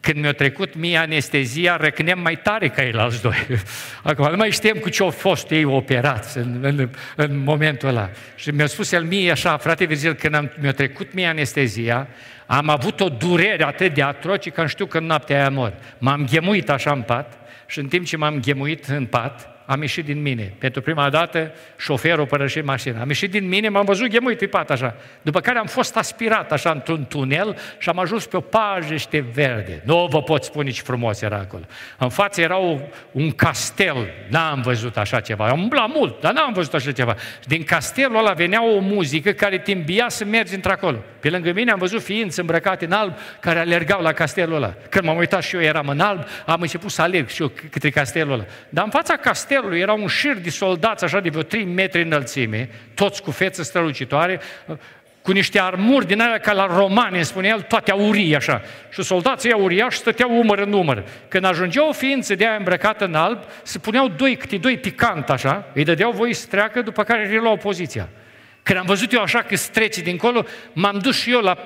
Când mi-a trecut mie anestezia, răcnem mai tare ca ei alți doi. (laughs) Acum nu mai știm cu ce au fost ei operați în, în, în momentul ăla. Și mi-a spus el mie așa, frate Virgil, când am, mi-a trecut mie anestezia, am avut o durere atât de atroce că știu că în noaptea aia mor. M-am ghemuit așa în pat și în timp ce m-am ghemuit în pat, am ieșit din mine. Pentru prima dată, șoferul părășit mașina. Am ieșit din mine, m-am văzut ghemuit pe pat așa. După care am fost aspirat așa într-un tunel și am ajuns pe o pajește verde. Nu vă pot spune ce frumos era acolo. În față era un castel. N-am văzut așa ceva. Am umblat mult, dar n-am văzut așa ceva. Și din castelul ăla venea o muzică care te îmbia să mergi într-acolo. Pe lângă mine am văzut ființe îmbrăcate în alb care alergau la castelul ăla. Când m-am uitat și eu eram în alb, am început să alerg și eu către castelul ăla. Dar în fața castelului era un șir de soldați așa de vreo 3 metri înălțime, toți cu fețe strălucitoare, cu niște armuri din aia ca la romani, îmi spunea el, toate aurii așa. Și soldații uriași stăteau umăr în număr. Când ajungea o ființă de aia îmbrăcată în alb, se puneau doi, câte doi picant așa, îi dădeau voi să treacă, după care reluau poziția. Când am văzut eu așa că strece dincolo, m-am dus și eu la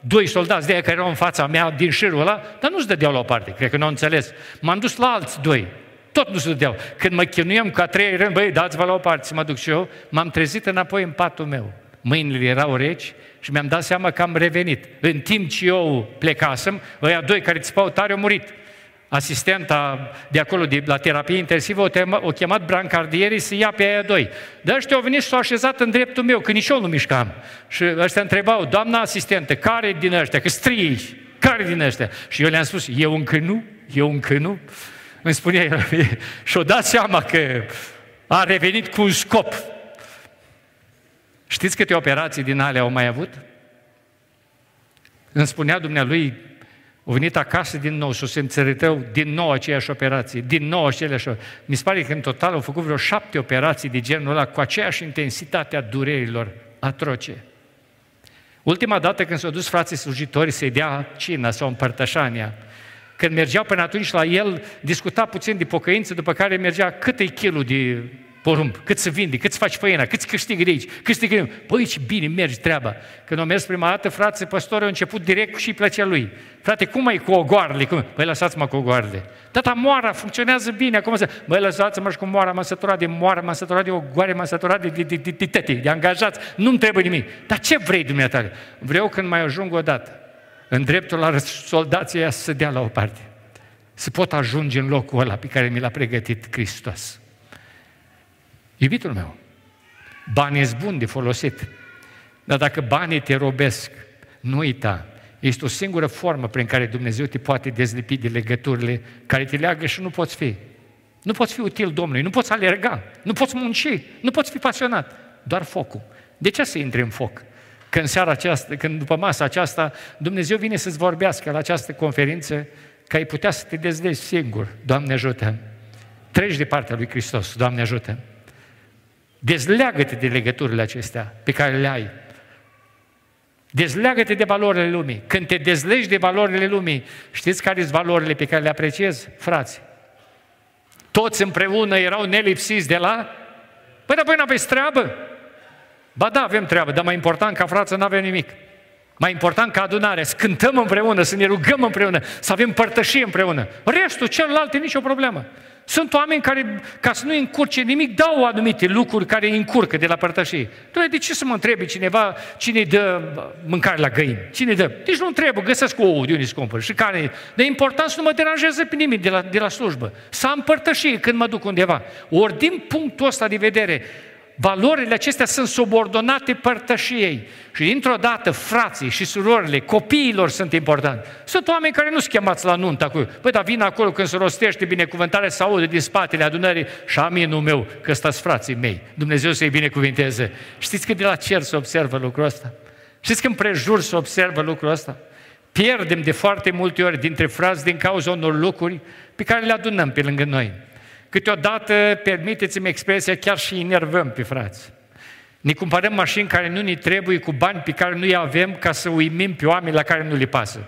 doi soldați de aia care erau în fața mea din șirul ăla, dar nu se dădeau la o parte, cred că nu au înțeles. M-am dus la alți doi, tot nu se dădeau. Când mă chinuiam ca trei rând, băi, dați-vă la o parte să mă duc și eu, m-am trezit înapoi în patul meu. Mâinile erau reci și mi-am dat seama că am revenit. În timp ce eu plecasem, ăia doi care țipau tare au murit asistenta de acolo, de la terapie intensivă, o, tema, o chemat brancardierii să ia pe aia doi. Dar ăștia au venit și s-au așezat în dreptul meu, că nici eu nu mișcam. Și ăștia întrebau, doamna asistentă, care din ăștia? Că strii, care din ăștia? Și eu le-am spus, eu încă nu, eu încă nu. Îmi spunea el, (laughs) și-o dat seama că a revenit cu un scop. Știți câte operații din alea au mai avut? Îmi spunea dumnealui, au venit acasă din nou și o să înțeretău din nou aceeași operație, din nou aceleași Mi se pare că în total au făcut vreo șapte operații de genul ăla cu aceeași intensitate a durerilor atroce. Ultima dată când s-au dus frații slujitori să-i dea cina sau împărtășania, când mergeau până atunci la el, discuta puțin de pocăință, după care mergea cât e kilul de porumb, cât să vinde, cât să faci făina, cât să câștigi de aici, cât să câștigi. Păi, ce bine mergi treaba. Când au mers prima dată, frate, păstorul a început direct și îi plăcea lui. Frate, cum ai cu ogoarele? Cum? Păi, lăsați-mă cu ogoarele. Tata, moara funcționează bine. Acum să... Băi, lăsați-mă și cu moara, m-am săturat de moară, m-am săturat de ogoare, m-am săturat de, de, de, de, de, de, de angajați. Nu-mi trebuie nimic. Dar ce vrei, dumneata? Vreau când mai ajung o dată, în dreptul la soldații să dea la o parte. Să pot ajunge în locul ăla pe care mi l-a pregătit Hristos. Iubitul meu, banii sunt buni de folosit, dar dacă banii te robesc, nu uita, este o singură formă prin care Dumnezeu te poate dezlipi de legăturile care te leagă și nu poți fi. Nu poți fi util Domnului, nu poți alerga, nu poți munci, nu poți fi pasionat, doar focul. De ce să intri în foc? Când seara aceasta, când după masa aceasta, Dumnezeu vine să-ți vorbească la această conferință, că ai putea să te dezlegi singur. Doamne ajută! Treci de partea lui Hristos, Doamne ajută! Dezleagă-te de legăturile acestea pe care le ai. Dezleagă-te de valorile lumii. Când te dezlegi de valorile lumii, știți care sunt valorile pe care le apreciezi? Frați, toți împreună erau nelipsiți de la... Păi, dar voi n-aveți treabă? Ba da, avem treabă, dar mai important ca frață nu avem nimic. Mai important ca adunare, să cântăm împreună, să ne rugăm împreună, să avem părtășie împreună. Restul, celălalt, e nicio problemă. Sunt oameni care, ca să nu încurce nimic, dau anumite lucruri care îi încurcă de la părtășie. Doamne, de ce să mă întrebe cineva cine dă mâncare la găini? Cine dă? Deci nu trebuie, găsesc ouă de unde se cumpăr și care. Dar e important să nu mă deranjeze pe nimic de la, de la slujbă. Să am părtășie când mă duc undeva. Ori din punctul ăsta de vedere, Valorile acestea sunt subordonate părtășiei. Și dintr-o dată, frații și surorile, copiilor sunt importanti. Sunt oameni care nu sunt chemați la nuntă acolo. Păi, dar vin acolo când se rostește binecuvântare, să aude din spatele adunării și aminul meu, că stați frații mei. Dumnezeu să-i binecuvinteze. Știți că de la cer se observă lucrul ăsta? Știți că în prejur se observă lucrul ăsta? Pierdem de foarte multe ori dintre frați din cauza unor lucruri pe care le adunăm pe lângă noi. Câteodată, permiteți-mi expresia, chiar și enervăm pe frați. Ne cumpărăm mașini care nu ne trebuie cu bani pe care nu-i avem ca să uimim pe oameni la care nu le pasă.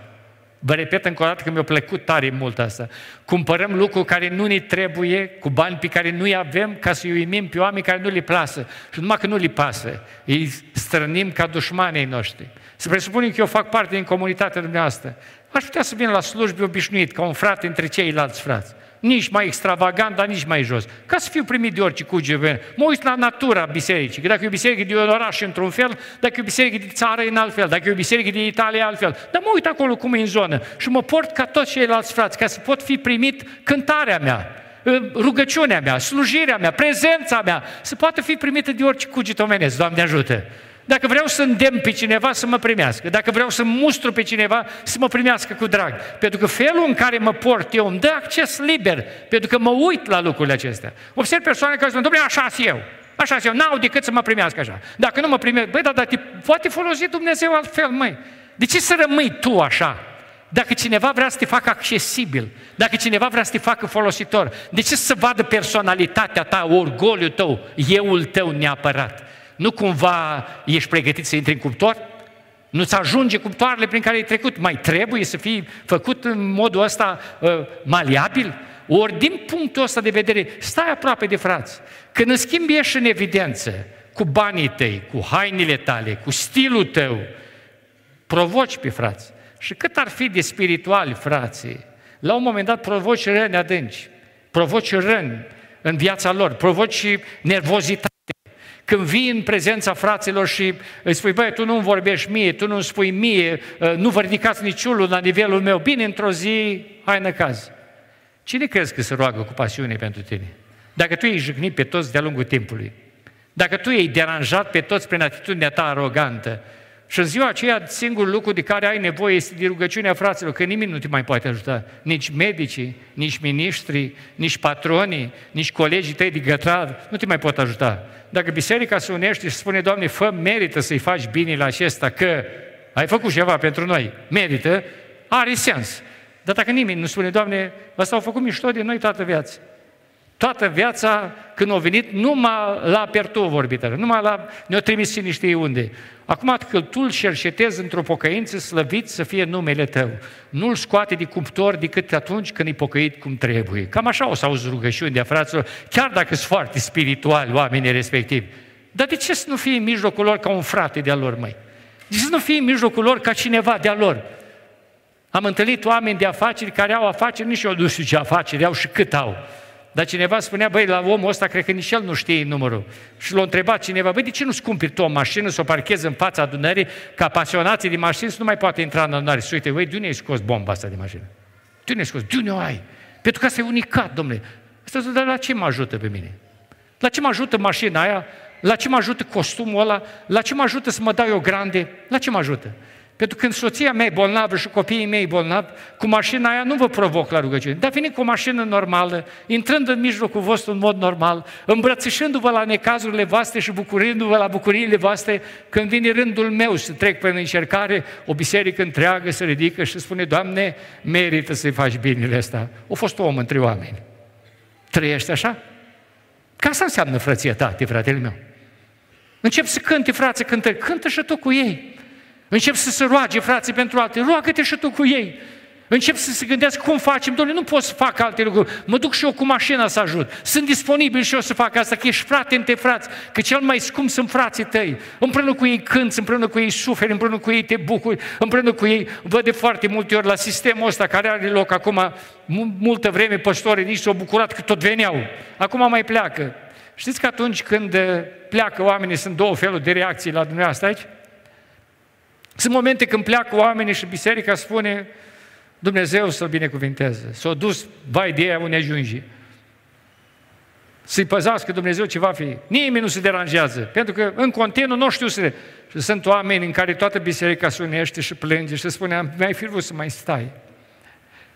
Vă repet încă o dată că mi-a plăcut tare mult asta. Cumpărăm lucruri care nu ne trebuie, cu bani pe care nu-i avem, ca să-i uimim pe oameni care nu le pasă. Și numai că nu le pasă, îi strănim ca dușmanii noștri. Să presupunem că eu fac parte din comunitatea dumneavoastră. Aș putea să vin la slujbe obișnuit, ca un frate între ceilalți frați nici mai extravagant, dar nici mai jos. Ca să fiu primit de orice cuge. Mă uit la natura bisericii. Că dacă e o biserică de un oraș într-un fel, dacă e o biserică de țară în alt fel, dacă e o biserică de Italia altfel. Dar mă uit acolo cum e în zonă și mă port ca toți ceilalți frați, ca să pot fi primit cântarea mea. rugăciunea mea, slujirea mea, prezența mea, să poată fi primită de orice cuget omenesc, Doamne ajută. Dacă vreau să îndemn pe cineva să mă primească, dacă vreau să mustru pe cineva să mă primească cu drag, pentru că felul în care mă port eu îmi dă acces liber, pentru că mă uit la lucrurile acestea. Observ persoane care spun, domnule, așa sunt eu, așa sunt eu, n-au decât să mă primească așa. Dacă nu mă primească, băi, dar, dar te poate folosi Dumnezeu altfel, măi. De ce să rămâi tu așa? Dacă cineva vrea să te facă accesibil, dacă cineva vrea să te facă folositor, de ce să vadă personalitatea ta, orgoliul tău, euul tău neapărat? Nu cumva ești pregătit să intri în cuptor? Nu-ți ajunge cuptoarele prin care ai trecut? Mai trebuie să fii făcut în modul ăsta uh, maliabil? Ori din punctul ăsta de vedere, stai aproape de frați. Când în schimb ieși în evidență cu banii tăi, cu hainele tale, cu stilul tău, provoci pe frați. Și cât ar fi de spirituali, frații, la un moment dat provoci răni adânci, provoci răni în viața lor, provoci nervozitate. Când vii în prezența fraților și îi spui, băi, tu nu-mi vorbești mie, tu nu-mi spui mie, uh, nu vă ridicați niciunul la nivelul meu, bine, într-o zi, hai în caz. Cine crezi că se roagă cu pasiune pentru tine? Dacă tu ei jignit pe toți de-a lungul timpului, dacă tu ei deranjat pe toți prin atitudinea ta arogantă, și în ziua aceea, singurul lucru de care ai nevoie este de rugăciunea fraților, că nimeni nu te mai poate ajuta. Nici medicii, nici miniștrii, nici patronii, nici colegii tăi de gătrar nu te mai pot ajuta. Dacă biserica se unește și spune, Doamne, fă merită să-i faci bine la acesta, că ai făcut ceva pentru noi, merită, are sens. Dar dacă nimeni nu spune, Doamne, ăsta au făcut mișto de noi toată viața. Toată viața, când au venit, numai la Pertu vorbită, numai la... ne-au trimis și niște unde. Acum că tu îl cercetezi într-o pocăință slăvit să fie numele tău. Nu-l scoate de cuptor decât atunci când e pocăit cum trebuie. Cam așa o să auzi rugăciuni de fraților, chiar dacă sunt foarte spirituali oamenii respectivi. Dar de ce să nu fie în mijlocul lor ca un frate de-a lor, mai? De ce să nu fie în mijlocul lor ca cineva de-a lor? Am întâlnit oameni de afaceri care au afaceri, nici eu nu știu ce afaceri au și cât au. Dar cineva spunea, băi, la omul ăsta cred că nici el nu știe numărul. Și l-a întrebat cineva, băi, de ce nu-ți cumperi tu o mașină să o parchezi în fața adunării, ca pasionații de mașini să nu mai poate intra în adunare? Și uite, băi, de unde ai scos bomba asta de mașină? De unde ai scos? De unde o ai? Pentru că asta e unicat, domnule. Asta dar la ce mă ajută pe mine? La ce mă ajută mașina aia? La ce mă ajută costumul ăla? La ce mă ajută să mă dau eu grande? La ce mă ajută? Pentru că când soția mea e bolnavă și copiii mei bolnavi, cu mașina aia nu vă provoc la rugăciune. Dar veniți cu o mașină normală, intrând în mijlocul vostru în mod normal, îmbrățișându-vă la necazurile voastre și bucurindu-vă la bucuriile voastre, când vine rândul meu să trec pe încercare, o biserică întreagă se ridică și spune, Doamne, merită să-i faci binele ăsta. O fost om între oameni. Trăiește așa? Ca asta înseamnă frățietate, fratele meu. Încep să cânte, frate, cântă, cântă și tu cu ei. Încep să se roage frații pentru alte. Roagă-te și tu cu ei. Încep să se gândească cum facem, domnule, nu pot să fac alte lucruri, mă duc și eu cu mașina să ajut, sunt disponibil și eu să fac asta, că ești frate între frați, că cel mai scump sunt frații tăi, împreună cu ei cânți, împreună cu ei suferi, împreună cu ei te bucuri, împreună cu ei, văd de foarte multe ori la sistemul ăsta care are loc acum, multă vreme păstorii nici s-au bucurat că tot veneau, acum mai pleacă. Știți că atunci când pleacă oamenii sunt două feluri de reacții la dumneavoastră aici? Sunt momente când pleacă oamenii și biserica spune Dumnezeu să-l binecuvinteze. S-a dus, vai de ea unde ajunge. Să-i păzească Dumnezeu ce va fi. Nimeni nu se deranjează, pentru că în continuu nu știu să... Și sunt oameni în care toată biserica se unește și plânge și spune, mi-ai fi vrut să mai stai.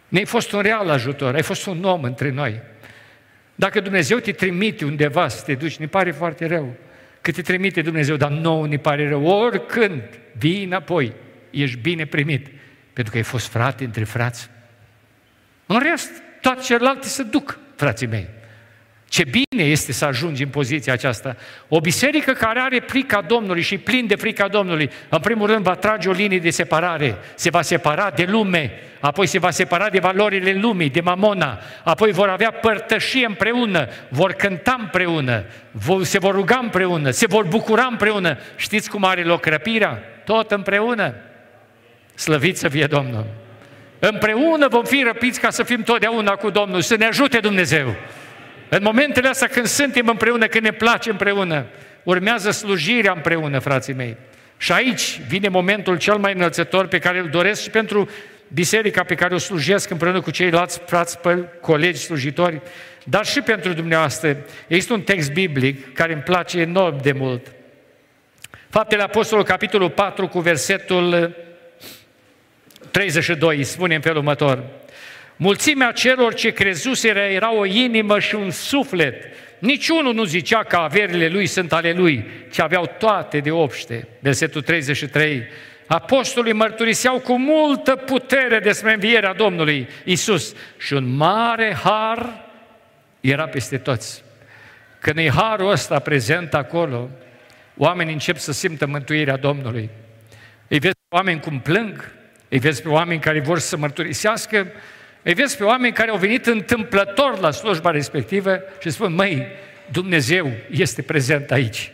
Ne-ai fost un real ajutor, ai fost un om între noi. Dacă Dumnezeu te trimite undeva să te duci, ne pare foarte rău că te trimite Dumnezeu, dar nouă ne pare rău. Oricând vii înapoi, ești bine primit, pentru că ai fost frate între frați. În rest, toate celelalte se duc, frații mei. Ce bine este să ajungi în poziția aceasta. O biserică care are frica Domnului și plin de frica Domnului, în primul rând va trage o linie de separare, se va separa de lume, apoi se va separa de valorile lumii, de mamona, apoi vor avea părtășie împreună, vor cânta împreună, se vor ruga împreună, se vor bucura împreună. Știți cum are loc răpirea? Tot împreună. Slăvit să fie Domnul! Împreună vom fi răpiți ca să fim totdeauna cu Domnul, să ne ajute Dumnezeu! În momentele astea când suntem împreună, când ne place împreună, urmează slujirea împreună, frații mei. Și aici vine momentul cel mai înălțător pe care îl doresc și pentru biserica pe care o slujesc împreună cu ceilalți frați, colegi, slujitori, dar și pentru dumneavoastră. Există un text biblic care îmi place enorm de mult. Faptele Apostolului, capitolul 4, cu versetul 32, spune în felul următor. Mulțimea celor ce crezuseră era o inimă și un suflet. Niciunul nu zicea că averile lui sunt ale lui, ci aveau toate de obște. Versetul 33. Apostolii mărturiseau cu multă putere despre învierea Domnului Isus și un mare har era peste toți. Când e harul ăsta prezent acolo, oamenii încep să simtă mântuirea Domnului. Îi vezi pe oameni cum plâng, îi vezi pe oameni care vor să mărturisească, îi vezi pe oameni care au venit întâmplător la slujba respectivă și spun, măi, Dumnezeu este prezent aici.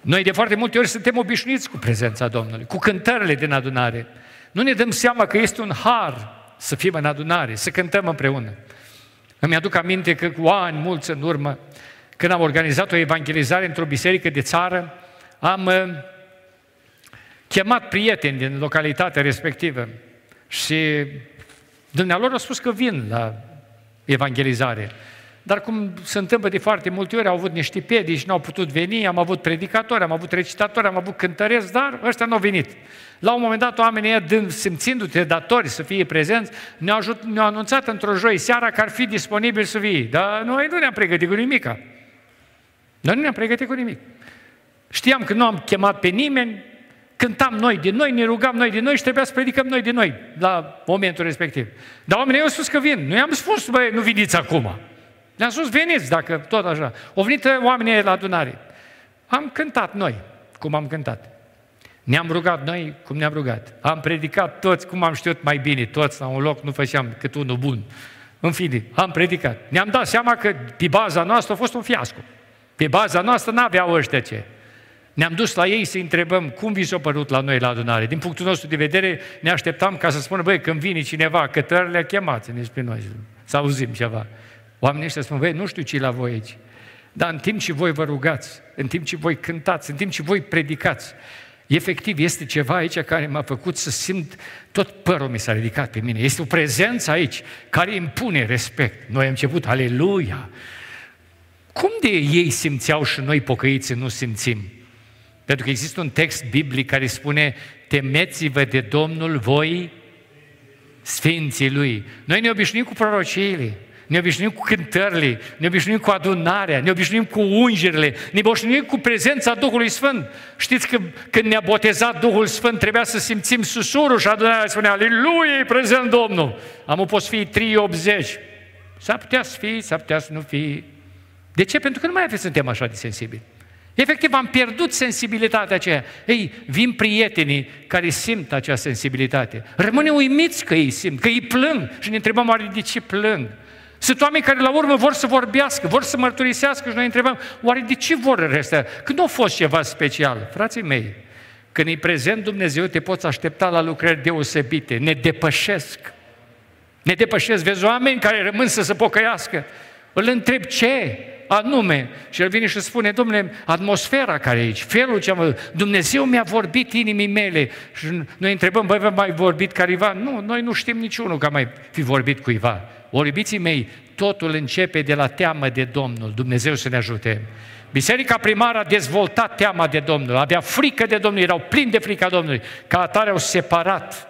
Noi de foarte multe ori suntem obișnuiți cu prezența Domnului, cu cântările din adunare. Nu ne dăm seama că este un har să fim în adunare, să cântăm împreună. Îmi aduc aminte că cu ani mulți în urmă, când am organizat o evangelizare într-o biserică de țară, am uh, chemat prieteni din localitatea respectivă și dumnealor au spus că vin la evangelizare. Dar cum se întâmplă de foarte multe ori, au avut niște piedici, nu au putut veni, am avut predicatori, am avut recitatori, am avut cântăreți, dar ăștia nu au venit. La un moment dat, oamenii ăia, simțindu-te datori să fie prezenți, ne-au, ajut, ne-au anunțat într-o joi seara că ar fi disponibil să vii. Dar noi nu ne-am pregătit cu nimica. Noi nu ne-am pregătit cu nimic. Știam că nu am chemat pe nimeni, cântam noi din noi, ne rugam noi din noi și trebuia să predicăm noi din noi la momentul respectiv. Dar oamenii au spus că vin. Noi am spus, băi, nu veniți acum. Le-am spus, veniți dacă tot așa. Au venit oamenii la adunare. Am cântat noi, cum am cântat. Ne-am rugat noi cum ne-am rugat. Am predicat toți cum am știut mai bine, toți la un loc, nu făceam cât unul bun. În fine, am predicat. Ne-am dat seama că pe baza noastră a fost un fiasco. Pe baza noastră n-aveau ăștia ce. Ne-am dus la ei să întrebăm cum vi s-a părut la noi la adunare. Din punctul nostru de vedere, ne așteptam ca să spună, băi, când vine cineva, cătările chemați-ne pe noi, să auzim ceva. Oamenii ăștia spun, băi, nu știu ce la voi aici. Dar în timp ce voi vă rugați, în timp ce voi cântați, în timp ce voi predicați, efectiv este ceva aici care m-a făcut să simt, tot părul mi s-a ridicat pe mine. Este o prezență aici care impune respect. Noi am început, aleluia! Cum de ei simțeau și noi pocăiți nu simțim? Pentru că există un text biblic care spune, temeți-vă de Domnul voi, sfinții Lui. Noi ne obișnuim cu prorociile ne obișnuim cu cântările, ne obișnuim cu adunarea, ne obișnuim cu ungerile, ne obișnuim cu prezența Duhului Sfânt. Știți că când ne-a botezat Duhul Sfânt trebuia să simțim susurul și adunarea spunea, Aleluia, e prezent Domnul. Am fost fi 380. S-ar putea să fie, s-ar putea să nu fie. De ce? Pentru că nu mai suntem așa de sensibili. Efectiv, am pierdut sensibilitatea aceea. Ei, vin prietenii care simt acea sensibilitate. Rămâne uimiți că ei simt, că ei plâng și ne întrebăm, oare de ce plâng? Sunt oameni care la urmă vor să vorbească, vor să mărturisească și noi întrebăm, oare de ce vor restea? Că nu a fost ceva special. Frații mei, când e prezent Dumnezeu, te poți aștepta la lucrări deosebite, ne depășesc. Ne depășesc, vezi oameni care rămân să se pocăiască. Îl întreb ce anume și el vine și spune, domnule, atmosfera care e aici, felul ce am Dumnezeu mi-a vorbit inimii mele și noi întrebăm, băi, v-a mai vorbit careva? Nu, noi nu știm niciunul că a mai fi vorbit cuiva. Ori, iubiții mei, totul începe de la teamă de Domnul. Dumnezeu să ne ajute. Biserica primară a dezvoltat teama de Domnul, avea frică de Domnul, erau plini de frica Domnului. Ca atare au separat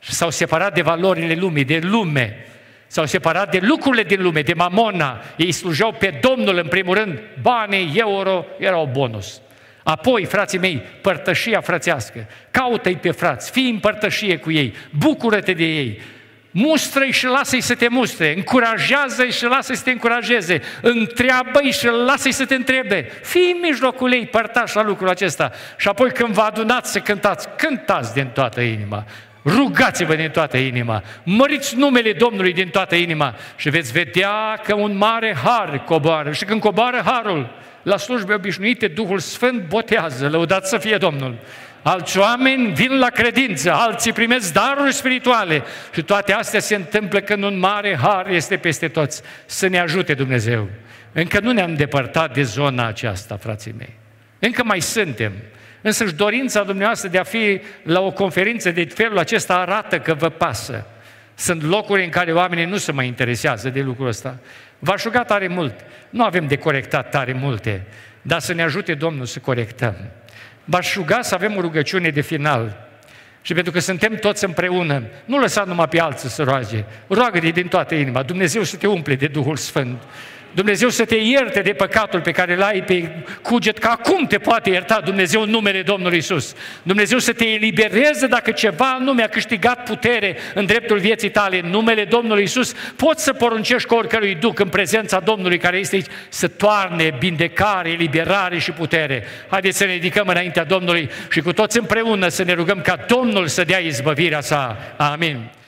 și s-au separat de valorile lumii, de lume. S-au separat de lucrurile din lume, de mamona. Ei slujeau pe Domnul în primul rând. Banii, euro, erau bonus. Apoi, frații mei, părtășia frățească. Caută-i pe frați, fii în părtășie cu ei, bucură-te de ei mustră-i și lasă-i să te mustre, încurajează-i și lasă-i să te încurajeze, întreabă-i și lasă-i să te întrebe. Fii în mijlocul ei, părtași la lucrul acesta. Și apoi când vă adunați să cântați, cântați din toată inima. Rugați-vă din toată inima, măriți numele Domnului din toată inima și veți vedea că un mare har coboară. Și când coboară harul, la slujbe obișnuite, Duhul Sfânt botează, lăudați să fie Domnul. Alți oameni vin la credință, alții primesc daruri spirituale și toate astea se întâmplă când un mare har este peste toți. Să ne ajute Dumnezeu. Încă nu ne-am depărtat de zona aceasta, frații mei. Încă mai suntem. Însă și dorința dumneavoastră de a fi la o conferință de felul acesta arată că vă pasă. Sunt locuri în care oamenii nu se mai interesează de lucrul ăsta. V-aș ruga tare mult. Nu avem de corectat tare multe, dar să ne ajute Domnul să corectăm. V-aș ruga să avem o rugăciune de final. Și pentru că suntem toți împreună, nu lăsa numai pe alții să roage, roagă-te din toată inima, Dumnezeu să te umple de Duhul Sfânt. Dumnezeu să te ierte de păcatul pe care l-ai pe cuget, că acum te poate ierta Dumnezeu în numele Domnului Isus. Dumnezeu să te elibereze dacă ceva nu mi-a câștigat putere în dreptul vieții tale, în numele Domnului Isus. Poți să poruncești cu oricărui duc în prezența Domnului care este aici să toarne bindecare, eliberare și putere. Haideți să ne ridicăm înaintea Domnului și cu toți împreună să ne rugăm ca Domnul să dea izbăvirea sa. Amin.